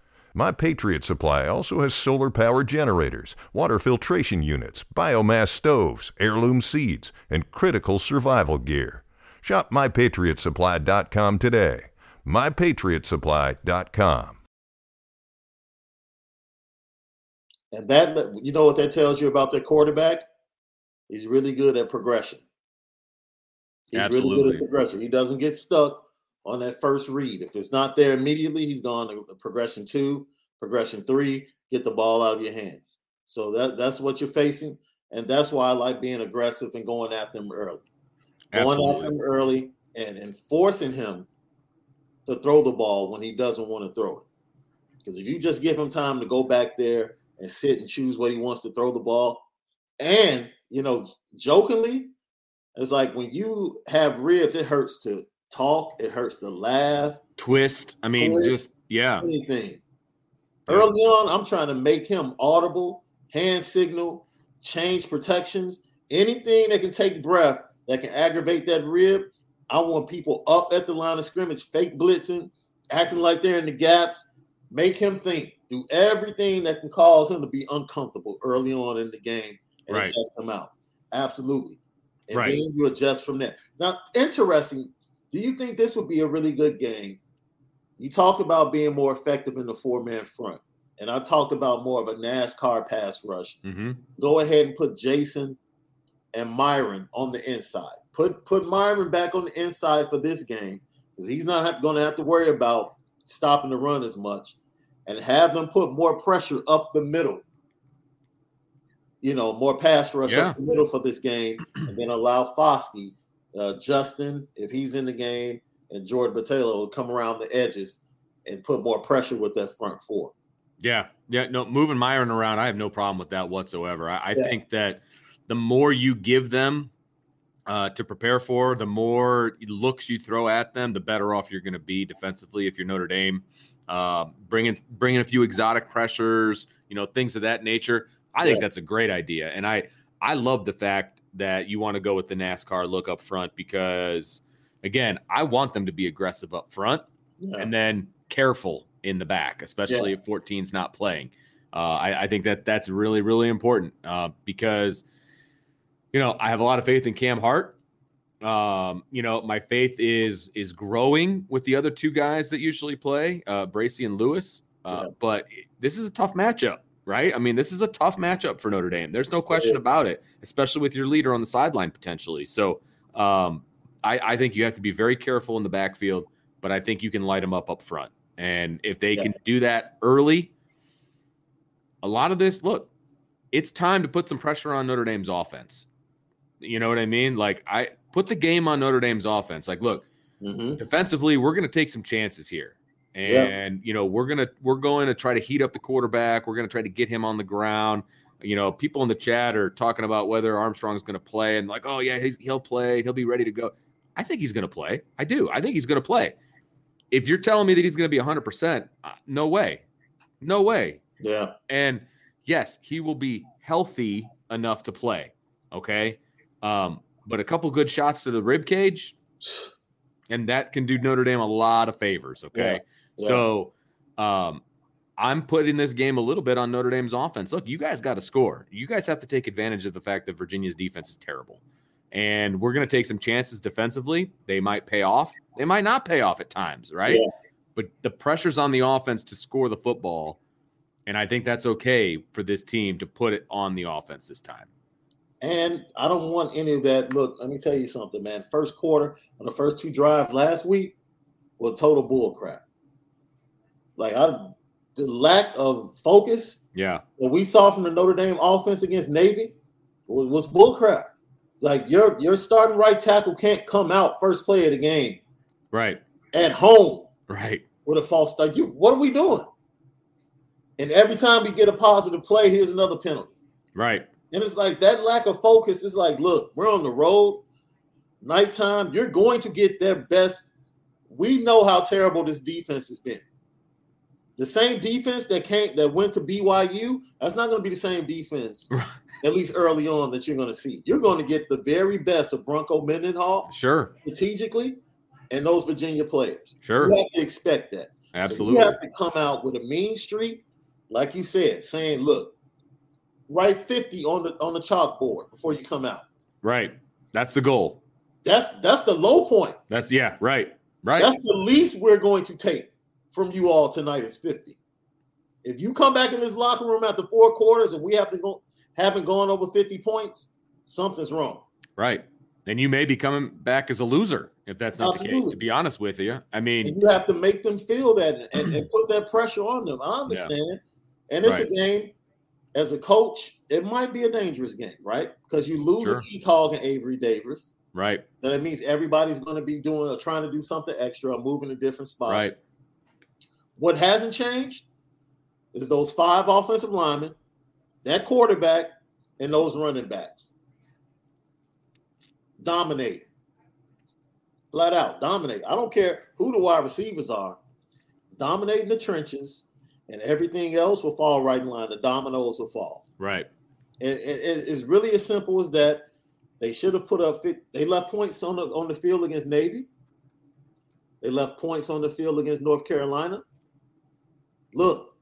Speaker 4: My Patriot Supply also has solar power generators, water filtration units, biomass stoves, heirloom seeds, and critical survival gear. Shop MyPatriotSupply.com today. MyPatriotSupply.com.
Speaker 2: And that, you know what that tells you about their quarterback? He's really good at progression. He's Absolutely. really good at progression. He doesn't get stuck on that first read. If it's not there immediately, he's gone to progression two, progression three, get the ball out of your hands. So that that's what you're facing. And that's why I like being aggressive and going at them early. Absolutely. Going at them early and, and forcing him to throw the ball when he doesn't want to throw it. Because if you just give him time to go back there and sit and choose what he wants to throw the ball, and you know, jokingly, it's like when you have ribs, it hurts to talk, it hurts to laugh,
Speaker 1: twist. I mean, twist, just yeah,
Speaker 2: anything. Early on, I'm trying to make him audible, hand signal, change protections, anything that can take breath that can aggravate that rib. I want people up at the line of scrimmage, fake blitzing, acting like they're in the gaps. Make him think. Do everything that can cause him to be uncomfortable early on in the game and
Speaker 1: Right.
Speaker 2: test him out. Absolutely. And
Speaker 1: Right.
Speaker 2: then you adjust from there. Now, interesting. Do you think this would be a really good game? You talk about being more effective in the four man front, and I talked about more of a NASCAR pass rush.
Speaker 1: Mm-hmm.
Speaker 2: Go ahead and put Jason and Myron on the inside. Put put Myron back on the inside for this game because he's not going to have to worry about stopping the run as much, and have them put more pressure up the middle. You know, more pass rush
Speaker 1: Yeah.
Speaker 2: up the middle for this game, and then allow Foskey, uh, Justin, if he's in the game, and Jordan Botelho to come around the edges and put more pressure with that front four.
Speaker 1: Yeah, yeah, no, moving Myron around, I have no problem with that whatsoever. I, I
Speaker 2: Yeah.
Speaker 1: think that the more you give them uh, to prepare for, the more looks you throw at them, the better off you're going to be defensively. If you're Notre Dame, uh, bringing bringing a few exotic pressures, you know, things of that nature. I think that's a great idea, and I I love the fact that you want to go with the NASCAR look up front because, again, I want them to be aggressive up front
Speaker 2: Yeah.
Speaker 1: and then careful in the back, especially if 14's not playing. Uh, I, I think that that's really, really important uh, because, you know, I have a lot of faith in Cam Hart. Um, you know, my faith is is growing with the other two guys that usually play, uh, Bracy and Lewis. Uh,
Speaker 2: Yeah.
Speaker 1: But this is a tough matchup, right? I mean, this is a tough matchup for Notre Dame. There's no question about it, especially with your leader on the sideline potentially. So um, I, I think you have to be very careful in the backfield, but I think you can light them up up front. And if they
Speaker 2: Yeah.
Speaker 1: can do that early, a lot of this, look, it's time to put some pressure on Notre Dame's offense. You know what I mean? Like I put the game on Notre Dame's offense. Like, look,
Speaker 2: Mhm.
Speaker 1: defensively, we're going to take some chances here.
Speaker 2: Yeah.
Speaker 1: And you know, we're going to we're going to try to heat up the quarterback. We're going to try to get him on the ground. You know, people in the chat are talking about whether Armstrong's going to play and like, "Oh yeah, he's, he'll play. He'll be ready to go." I think he's going to play. I do. I think he's going to play. If you're telling me that he's going to be 100%, uh, no way. No way.
Speaker 2: Yeah.
Speaker 1: And yes, he will be healthy enough to play. Okay. Um, but a couple good shots to the rib cage, and that can do Notre Dame a lot of favors. Okay.
Speaker 2: Yeah.
Speaker 1: So um, I'm putting this game a little bit on Notre Dame's offense. Look, you guys got to score. You guys have to take advantage of the fact that Virginia's defense is terrible. And we're going to take some chances defensively. They might pay off. They might not pay off at times, right?
Speaker 2: Yeah.
Speaker 1: But the pressure's on the offense to score the football. And I think that's okay for this team to put it on the offense this time.
Speaker 2: And I don't want any of that. Look, let me tell you something, man. First quarter on the first two drives last week was total bull crap. Like I the lack of focus
Speaker 1: Yeah.
Speaker 2: What we saw from the Notre Dame offense against Navy was, was bull crap. Like your your starting right tackle can't come out first play of the game
Speaker 1: Right.
Speaker 2: at home
Speaker 1: Right.
Speaker 2: with a false start. You what are we doing? And every time we get a positive play, here's another penalty.
Speaker 1: Right.
Speaker 2: And it's like that lack of focus is like, look, we're on the road, nighttime. You're going to get their best. We know how terrible this defense has been. The same defense that came that went to BYU, that's not going to be the same defense, at least early on, that you're going to see. You're going to get the very best of Bronco Mendenhall
Speaker 1: Sure.
Speaker 2: strategically and those Virginia players.
Speaker 1: Sure.
Speaker 2: You have to expect that. So
Speaker 1: Absolutely.
Speaker 2: you have to come out with a mean streak, like you said, saying, look, write 50 on the on the chalkboard before you come out.
Speaker 1: Right. That's the goal.
Speaker 2: That's that's the low point.
Speaker 1: That's yeah. Right. Right.
Speaker 2: That's the least we're going to take from you all tonight is 50. If you come back in this locker room after four quarters and we have to go haven't gone over 50 points, something's wrong.
Speaker 1: Right. And you may be coming back as a loser if that's not the case, to be honest with you. I mean,
Speaker 2: And you have to make them feel that and, and, put that pressure on them. I understand. And it's
Speaker 1: Right.
Speaker 2: a game, as a coach, it might be a dangerous game, right? Because you lose
Speaker 1: Sure.
Speaker 2: cog and Avery Davis.
Speaker 1: right,
Speaker 2: Then it means everybody's going to be doing or trying to do something extra or moving to different spots.
Speaker 1: right,
Speaker 2: What hasn't changed is those five offensive linemen, that quarterback, and those running backs. Dominate. Flat out, dominate. I don't care who the wide receivers are. Dominate in the trenches, and everything else will fall right in line. The dominoes will fall.
Speaker 1: right.
Speaker 2: It- it- it's really as simple as that. They should have put up. They left points on the on the field against Navy. They left points on the field against North Carolina. Look,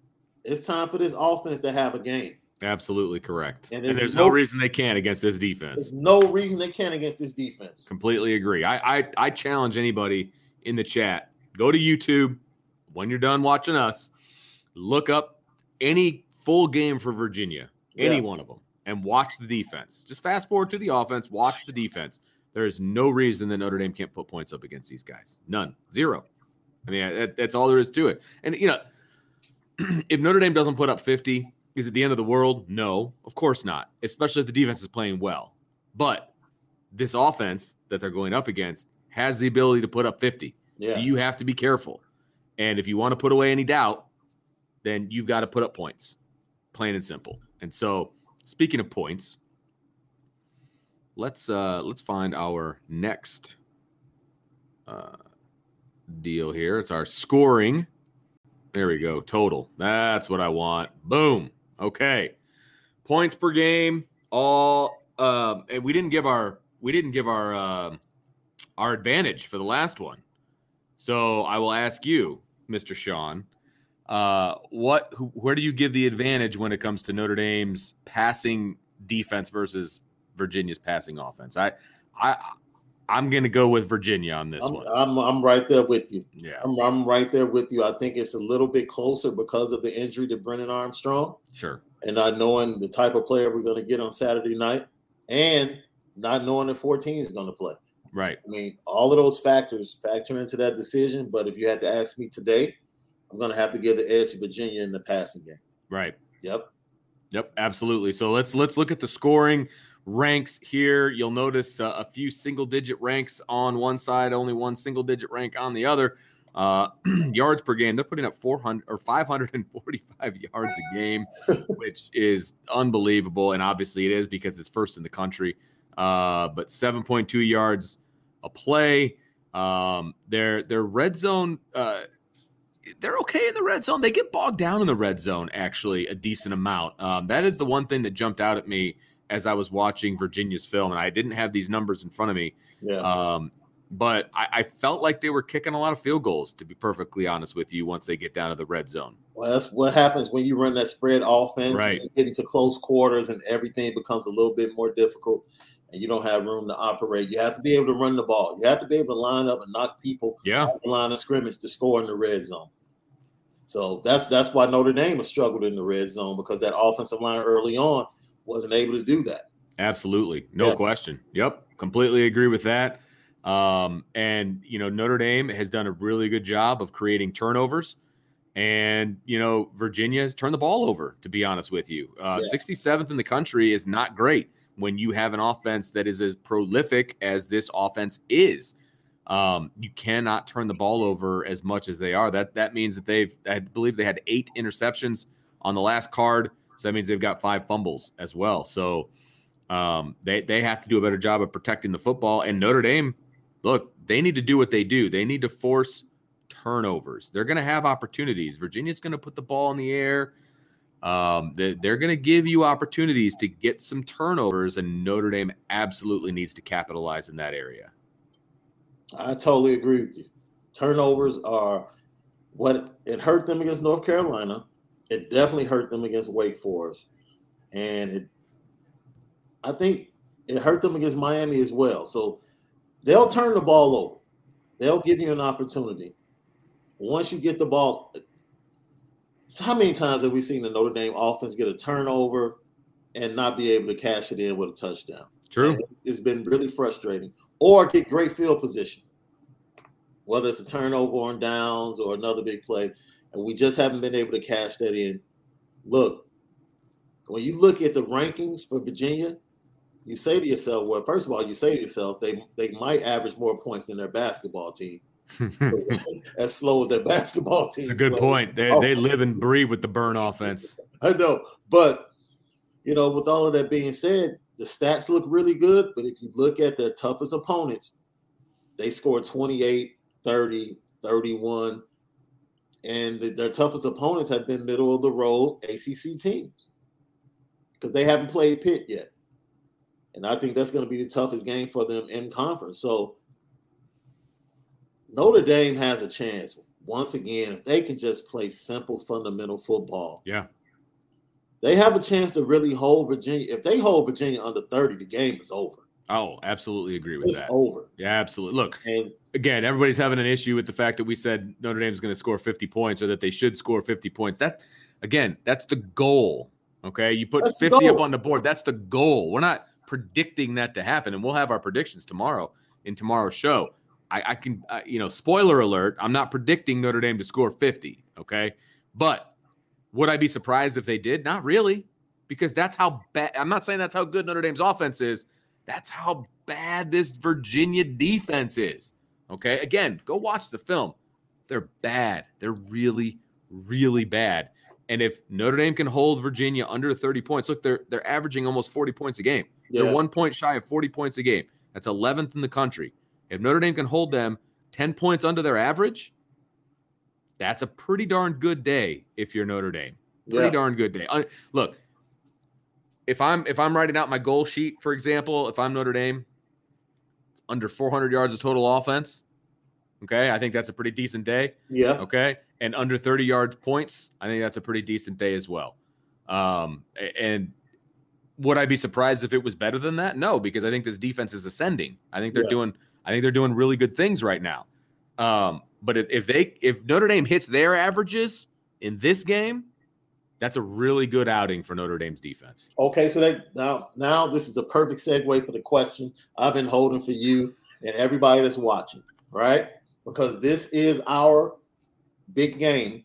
Speaker 2: it's time for this offense to have a game.
Speaker 1: Absolutely correct. And there's, and there's no, no, reason they can't against this defense.
Speaker 2: There's no reason they can't against this defense.
Speaker 1: Completely agree. I, I I challenge anybody in the chat. Go to YouTube when you're done watching us. Look up any full game for Virginia, any yeah. one of them, and watch the defense. Just fast forward to the offense. Watch the defense. There is no reason that Notre Dame can't put points up against these guys. None. Zero. I mean, that, that's all there is to it. And you know, if Notre Dame doesn't put up 50 is it the end of the world? No, of course not, especially if the defense is playing well. But this offense that they're going up against has the ability to put up 50. Yeah. So you have to be careful. And if you want to put away any doubt, then you've got to put up points, plain and simple. And so, speaking of points, let's uh let's find our next uh deal here. It's our scoring. There we go. Total. That's what I want. Boom. Okay. Points per game. All um, and we didn't give our we didn't give our uh, our advantage for the last one. So I will ask you, Mr. Sean, uh, what who, where do you give the advantage when it comes to Notre Dame's passing defense versus Virginia's passing offense? I I I'm going to go with Virginia on this
Speaker 2: I'm,
Speaker 1: one.
Speaker 2: I'm, I'm right there with you. Yeah, I'm, I'm right there with you. I think it's a little bit closer because of the injury to Brennan Armstrong.
Speaker 1: Sure.
Speaker 2: And not knowing the type of player we're going to get on Saturday night, and not knowing if 14 is going to play.
Speaker 1: Right.
Speaker 2: I mean, all of those factors factor into that decision. But if you had to ask me today, I'm going to have to give the edge to Virginia in the passing game.
Speaker 1: Right.
Speaker 2: Yep.
Speaker 1: Yep. Absolutely. So let's let's look at the scoring ranks here. You'll notice uh, a few single digit ranks on one side, only one single digit rank on the other. Uh, yards per game, they're putting up 400 or 545 yards a game, which is unbelievable. And obviously it is because it's first in the country. Uh, but 7.2 yards a play. Um, their their red zone, uh, they're okay in the red zone. They get bogged down in the red zone actually a decent amount. Um, that is the one thing that jumped out at me as I was watching Virginia's film, and I didn't have these numbers in front of me.
Speaker 2: Yeah. Um,
Speaker 1: but I, I, felt like they were kicking a lot of field goals, to be perfectly honest with you, once they get down to the red zone.
Speaker 2: Well, that's what happens when you run that spread offense.
Speaker 1: Right.
Speaker 2: You get into close quarters, and everything becomes a little bit more difficult, and you don't have room to operate. You have to be able to run the ball. You have to be able to line up and knock people
Speaker 1: yeah.
Speaker 2: the line of scrimmage to score in the red zone. So that's that's why Notre Dame has struggled in the red zone because that offensive line early on wasn't able to do that.
Speaker 1: Absolutely. No yeah. question. Yep. Completely agree with that. Um, and, you know, Notre Dame has done a really good job of creating turnovers. And, you know, Virginia has turned the ball over, to be honest with you. Uh, yeah. 67th in the country is not great when you have an offense that is as prolific as this offense is. Um, you cannot turn the ball over as much as they are. That that means that they've, I believe, they had eight interceptions on the last card. So that means they've got five fumbles as well. So um, they they have to do a better job of protecting the football. And Notre Dame, look, they need to do what they do. They need to force turnovers. They're going to have opportunities. Virginia's going to put the ball in the air. Um, they, they're going to give you opportunities to get some turnovers, and Notre Dame absolutely needs to capitalize in that area.
Speaker 2: I totally agree with you. Turnovers are what it hurt them against North Carolina. It definitely hurt them against Wake Forest, and it I think it hurt them against Miami as well. So they'll turn the ball over. They'll give you an opportunity. Once you get the ball, so how many times have we seen the Notre Dame offense get a turnover and not be able to cash it in with a touchdown?
Speaker 1: True.
Speaker 2: And it's been really frustrating. Or get great field position, whether it's a turnover on downs or another big play, and we just haven't been able to cash that in. Look, when you look at the rankings for Virginia, you say to yourself, well, first of all, you say to yourself, they they might average more points than their basketball team. as slow as their basketball team.
Speaker 1: It's a good point. They they oh. live and breathe with the burn offense.
Speaker 2: I know, but you know, with all of that being said, the stats look really good. But if you look at their toughest opponents, they scored 28, 30, 31. And the, their toughest opponents have been middle of the road ACC teams because they haven't played Pitt yet. And I think that's going to be the toughest game for them in conference. So Notre Dame has a chance once again if they can just play simple fundamental football.
Speaker 1: Yeah.
Speaker 2: They have a chance to really hold Virginia. If they hold Virginia under 30, the game is over.
Speaker 1: Oh, absolutely agree with
Speaker 2: It's
Speaker 1: that.
Speaker 2: over.
Speaker 1: Yeah, absolutely. Look,
Speaker 2: And
Speaker 1: again, everybody's having an issue with the fact that we said Notre Dame's going to score 50 points or that they should score 50 points. That again, that's the goal. Okay. You put 50 up on the board. That's the goal. We're not predicting that to happen. And we'll have our predictions tomorrow in tomorrow's show. I, I can, uh, you know, spoiler alert, I'm not predicting Notre Dame to score 50. Okay. But would I be surprised if they did? Not really, because that's how bad. I'm not saying that's how good Notre Dame's offense is. That's how bad this Virginia defense is. Okay. Again, go watch the film. They're bad. They're really, really bad. And if Notre Dame can hold Virginia under 30 points, look, they're they're averaging almost 40 points a game.
Speaker 2: yeah,
Speaker 1: They're one point shy of 40 points a game. That's 11th in the country. If Notre Dame can hold them 10 points under their average, that's a pretty darn good day if you're Notre Dame. Pretty
Speaker 2: yeah,
Speaker 1: darn good day. Look, if I'm if I'm writing out my goal sheet, for example, if I'm Notre Dame, under 400 yards of total offense, okay, I think that's a pretty decent day.
Speaker 2: yeah.
Speaker 1: Okay. And under 30 yards points, I think that's a pretty decent day as well. Um, and would I be surprised if it was better than that? No, because I think this defense is ascending. I think they're
Speaker 2: Yeah.
Speaker 1: doing, I think they're doing really good things right now. Um, but if, if they, if Notre Dame hits their averages in this game, that's a really good outing for Notre Dame's defense.
Speaker 2: Okay, so that now now this is the perfect segue for the question I've been holding for you and everybody that's watching, right? Because this is our big game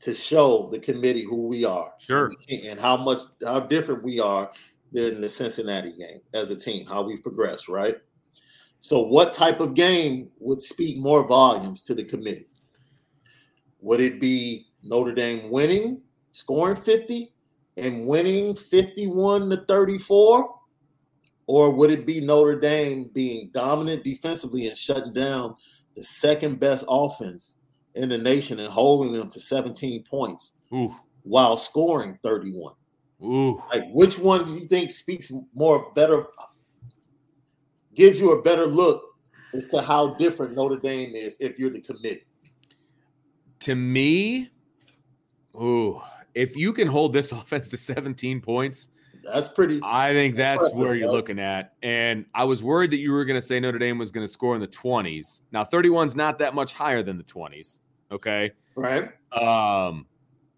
Speaker 2: to show the committee who we are.
Speaker 1: Sure.
Speaker 2: And how much how different we are than the Cincinnati game as a team, how we've progressed, right? So what type of game would speak more volumes to the committee? Would it be Notre Dame winning, scoring 50 and winning 51 to 34? Or would it be Notre Dame being dominant defensively and shutting down the second best offense in the nation and holding them to 17 points
Speaker 1: Ooh,
Speaker 2: while scoring 31?
Speaker 1: ooh.
Speaker 2: Like which one do you think speaks more better gives you a better look as to how different Notre Dame is if you're the committee?
Speaker 1: To me, ooh, if you can hold this offense to 17 points,
Speaker 2: That's pretty
Speaker 1: I think that's where you're looking at. And I was worried that you were going to say Notre Dame was going to score in the 20s. Now, 31's not that much higher than the 20s. Okay.
Speaker 2: right.
Speaker 1: Um,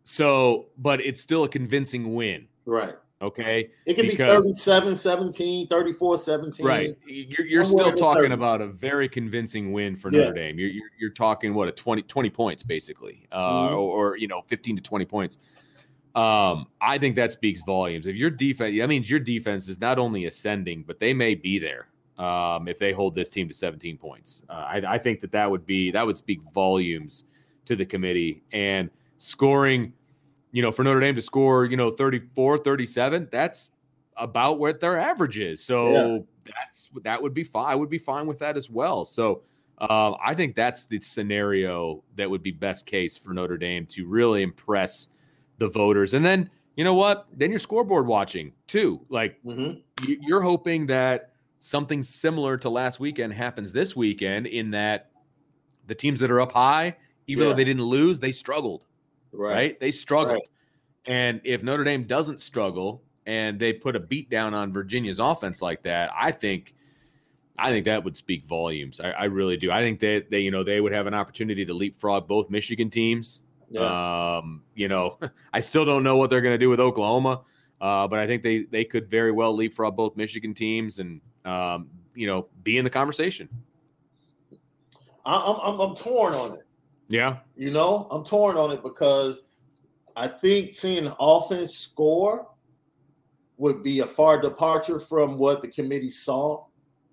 Speaker 1: so, but it's still a convincing win.
Speaker 2: Right.
Speaker 1: Okay.
Speaker 2: It can
Speaker 1: Because-
Speaker 2: be 37 17, 34 17.
Speaker 1: Right. You're, you're still talking
Speaker 2: 30s.
Speaker 1: about a very convincing win for
Speaker 2: Yeah.
Speaker 1: Notre Dame. You're, you're, you're talking what a 20, 20 points basically, uh,
Speaker 2: Mhm.
Speaker 1: or, or, you know, 15 to 20 points. Um, I think that speaks volumes. If your defense, that means your defense is not only ascending, but they may be there um, if they hold this team to 17 points. Uh, I, I think that that would be that would speak volumes to the committee and scoring. You know, for Notre Dame to score, you know, 34, 37, that's about what their average is. So that's that would be fine. I would be fine with that as well. So um, I think that's the scenario that would be best case for Notre Dame to really impress the voters. And then you know what? Then you're scoreboard watching too. Like
Speaker 2: Mhm.
Speaker 1: you- you're hoping that something similar to last weekend happens this weekend in that the teams that are up high, even
Speaker 2: Yeah.
Speaker 1: though they didn't lose, they struggled
Speaker 2: Right.
Speaker 1: right? They struggled.
Speaker 2: Right.
Speaker 1: And if Notre Dame doesn't struggle and they put a beat down on Virginia's offense like that, I think I think that would speak volumes. I, I really do. I think that they, you know, they would have an opportunity to leapfrog both Michigan teams.
Speaker 2: Yeah.
Speaker 1: Um, you know, I still don't know what they're going to do with Oklahoma, uh, but I think they they could very well leapfrog both Michigan teams and um, you know be in the conversation.
Speaker 2: I, I'm, I'm I'm torn on it.
Speaker 1: Yeah,
Speaker 2: You know, I'm torn on it because I think seeing the offense score would be a far departure from what the committee saw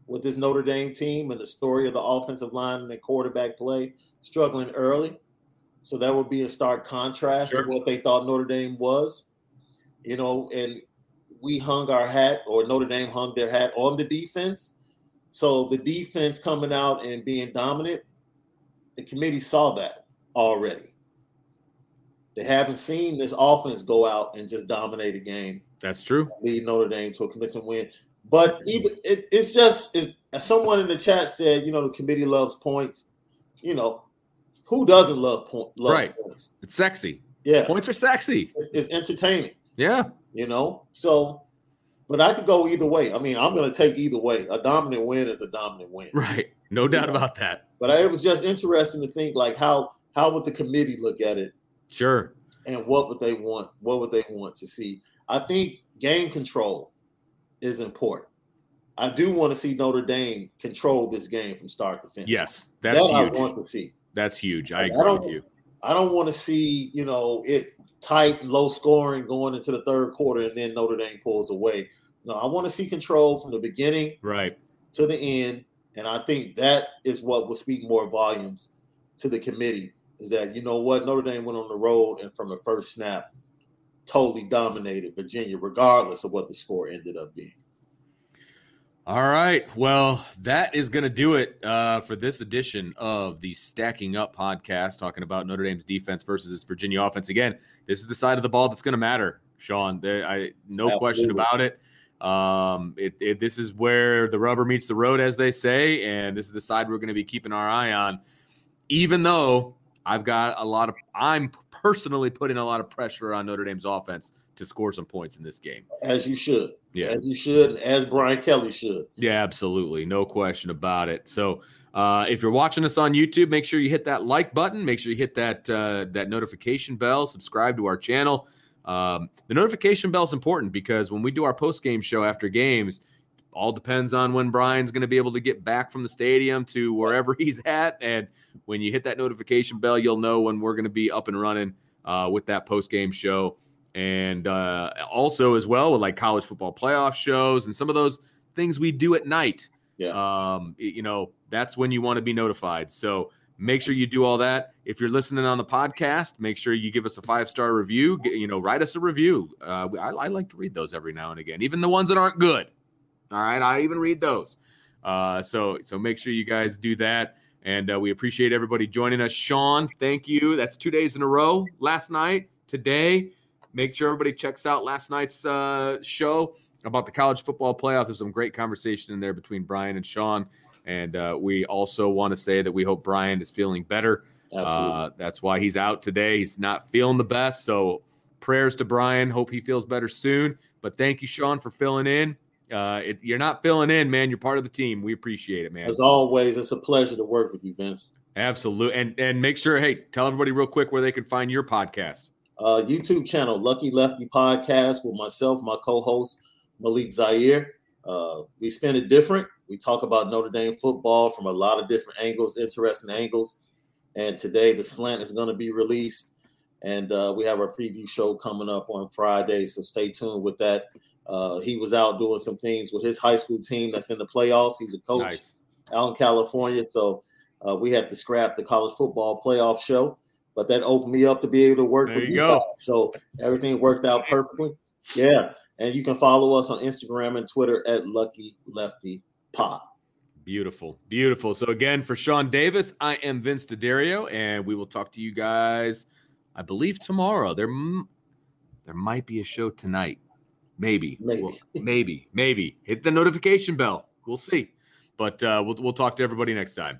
Speaker 2: with this Notre Dame team and the story of the offensive line and the quarterback play struggling early. So that would be a stark contrast
Speaker 1: Sure.
Speaker 2: to what they thought Notre Dame was. You know, and we hung our hat, or Notre Dame hung their hat on the defense. So the defense coming out and being dominant, the committee saw that already. They haven't seen this offense go out and just dominate a game
Speaker 1: That's true.
Speaker 2: Lead Notre Dame to a convincing win. But either it, it's just it's, as someone in the chat said, you know, the committee loves points. You know, who doesn't love point? Love
Speaker 1: right.
Speaker 2: points?
Speaker 1: It's sexy.
Speaker 2: Yeah,
Speaker 1: Points are sexy.
Speaker 2: it's, it's entertaining.
Speaker 1: Yeah.
Speaker 2: You know, so. But I could go either way. I mean, I'm going to take either way. A dominant win is a dominant win.
Speaker 1: Right. No doubt about that.
Speaker 2: But I, it was just interesting to think like how how would the committee look at it
Speaker 1: Sure.
Speaker 2: and what would they want? What would they want to see? I think game control is important. I do want to see Notre Dame control this game from start to finish.
Speaker 1: Yes. That's
Speaker 2: that I
Speaker 1: huge.
Speaker 2: want to see.
Speaker 1: That's huge. I
Speaker 2: I
Speaker 1: agree
Speaker 2: don't-
Speaker 1: with you.
Speaker 2: I don't want to see you know it tight, low scoring going into the third quarter, and then Notre Dame pulls away. No, I want to see control from the beginning
Speaker 1: Right.
Speaker 2: to the end, and I think that is what will speak more volumes to the committee. Is that you know what Notre Dame went on the road and from the first snap totally dominated Virginia, regardless of what the score ended up being.
Speaker 1: All right. Well, that is going to do it uh, for this edition of the Stacking Up podcast, talking about Notre Dame's defense versus this Virginia offense. Again, this is the side of the ball that's going to matter, Sean. There, I no question about it. Um, it, it. This is where the rubber meets the road, as they say, and this is the side we're going to be keeping our eye on. Even though I've got a lot of, I'm personally putting a lot of pressure on Notre Dame's offense to score some points in this game.
Speaker 2: As you should,
Speaker 1: Yeah.
Speaker 2: as you should, as Brian Kelly should.
Speaker 1: Yeah, absolutely. No question about it. So, uh, if you're watching us on YouTube, make sure you hit that like button. Make sure you hit that uh, that notification bell. Subscribe to our channel. Um, the notification bell is important because when we do our post game show after games, all depends on when Brian's going to be able to get back from the stadium to wherever he's at. And when you hit that notification bell, you'll know when we're going to be up and running uh, with that post game show. And uh, also, as well, with like college football playoff shows and some of those things we do at night.
Speaker 2: Yeah.
Speaker 1: Um, you know, that's when you want to be notified. So make sure you do all that. If you're listening on the podcast, make sure you give us a five star review. You know, write us a review. Uh, I, I like to read those every now and again, even the ones that aren't good. All right, I even read those. Uh, so so make sure you guys do that. And uh, we appreciate everybody joining us. Sean, thank you. That's two days in a row. Last night, today. Make sure everybody checks out last night's uh, show about the college football playoff. There's some great conversation in there between Brian and Sean. And uh, we also want to say that we hope Brian is feeling better.
Speaker 2: Absolutely.
Speaker 1: Uh, that's why he's out today. He's not feeling the best. So prayers to Brian. Hope he feels better soon. But thank you, Sean, for filling in. Uh, it, you're not filling in, man. You're part of the team. We appreciate it, man.
Speaker 2: As always, it's a pleasure to work with you, Vince.
Speaker 1: Absolutely. And and make sure, hey, tell everybody real quick where they can find your podcast.
Speaker 2: Uh, YouTube channel, Lucky Lefty Podcast, with myself, my co-host Malik Zaire. Uh, we spin it different. We talk about Notre Dame football from a lot of different angles, interesting angles. And today, the slant is going to be released, and uh, we have our preview show coming up on Friday. So stay tuned with that. Uh, he was out doing some things with his high school team that's in the playoffs. He's a coach
Speaker 1: Nice.
Speaker 2: out in California. So uh, we had to scrap the college football playoff show, but that opened me up to be able to work
Speaker 1: There
Speaker 2: with
Speaker 1: you
Speaker 2: guys. So everything worked out perfectly. Yeah. And you can follow us on Instagram and Twitter at Lucky Lefty Pod.
Speaker 1: Beautiful, beautiful. So again, for Sean Davis, I am Vince D'Addario, and we will talk to you guys. I believe tomorrow. There, m- there might be a show tonight. Maybe,
Speaker 2: Maybe.
Speaker 1: Well, maybe, maybe. Hit the notification bell. We'll see. But uh, we'll we'll talk to everybody next time.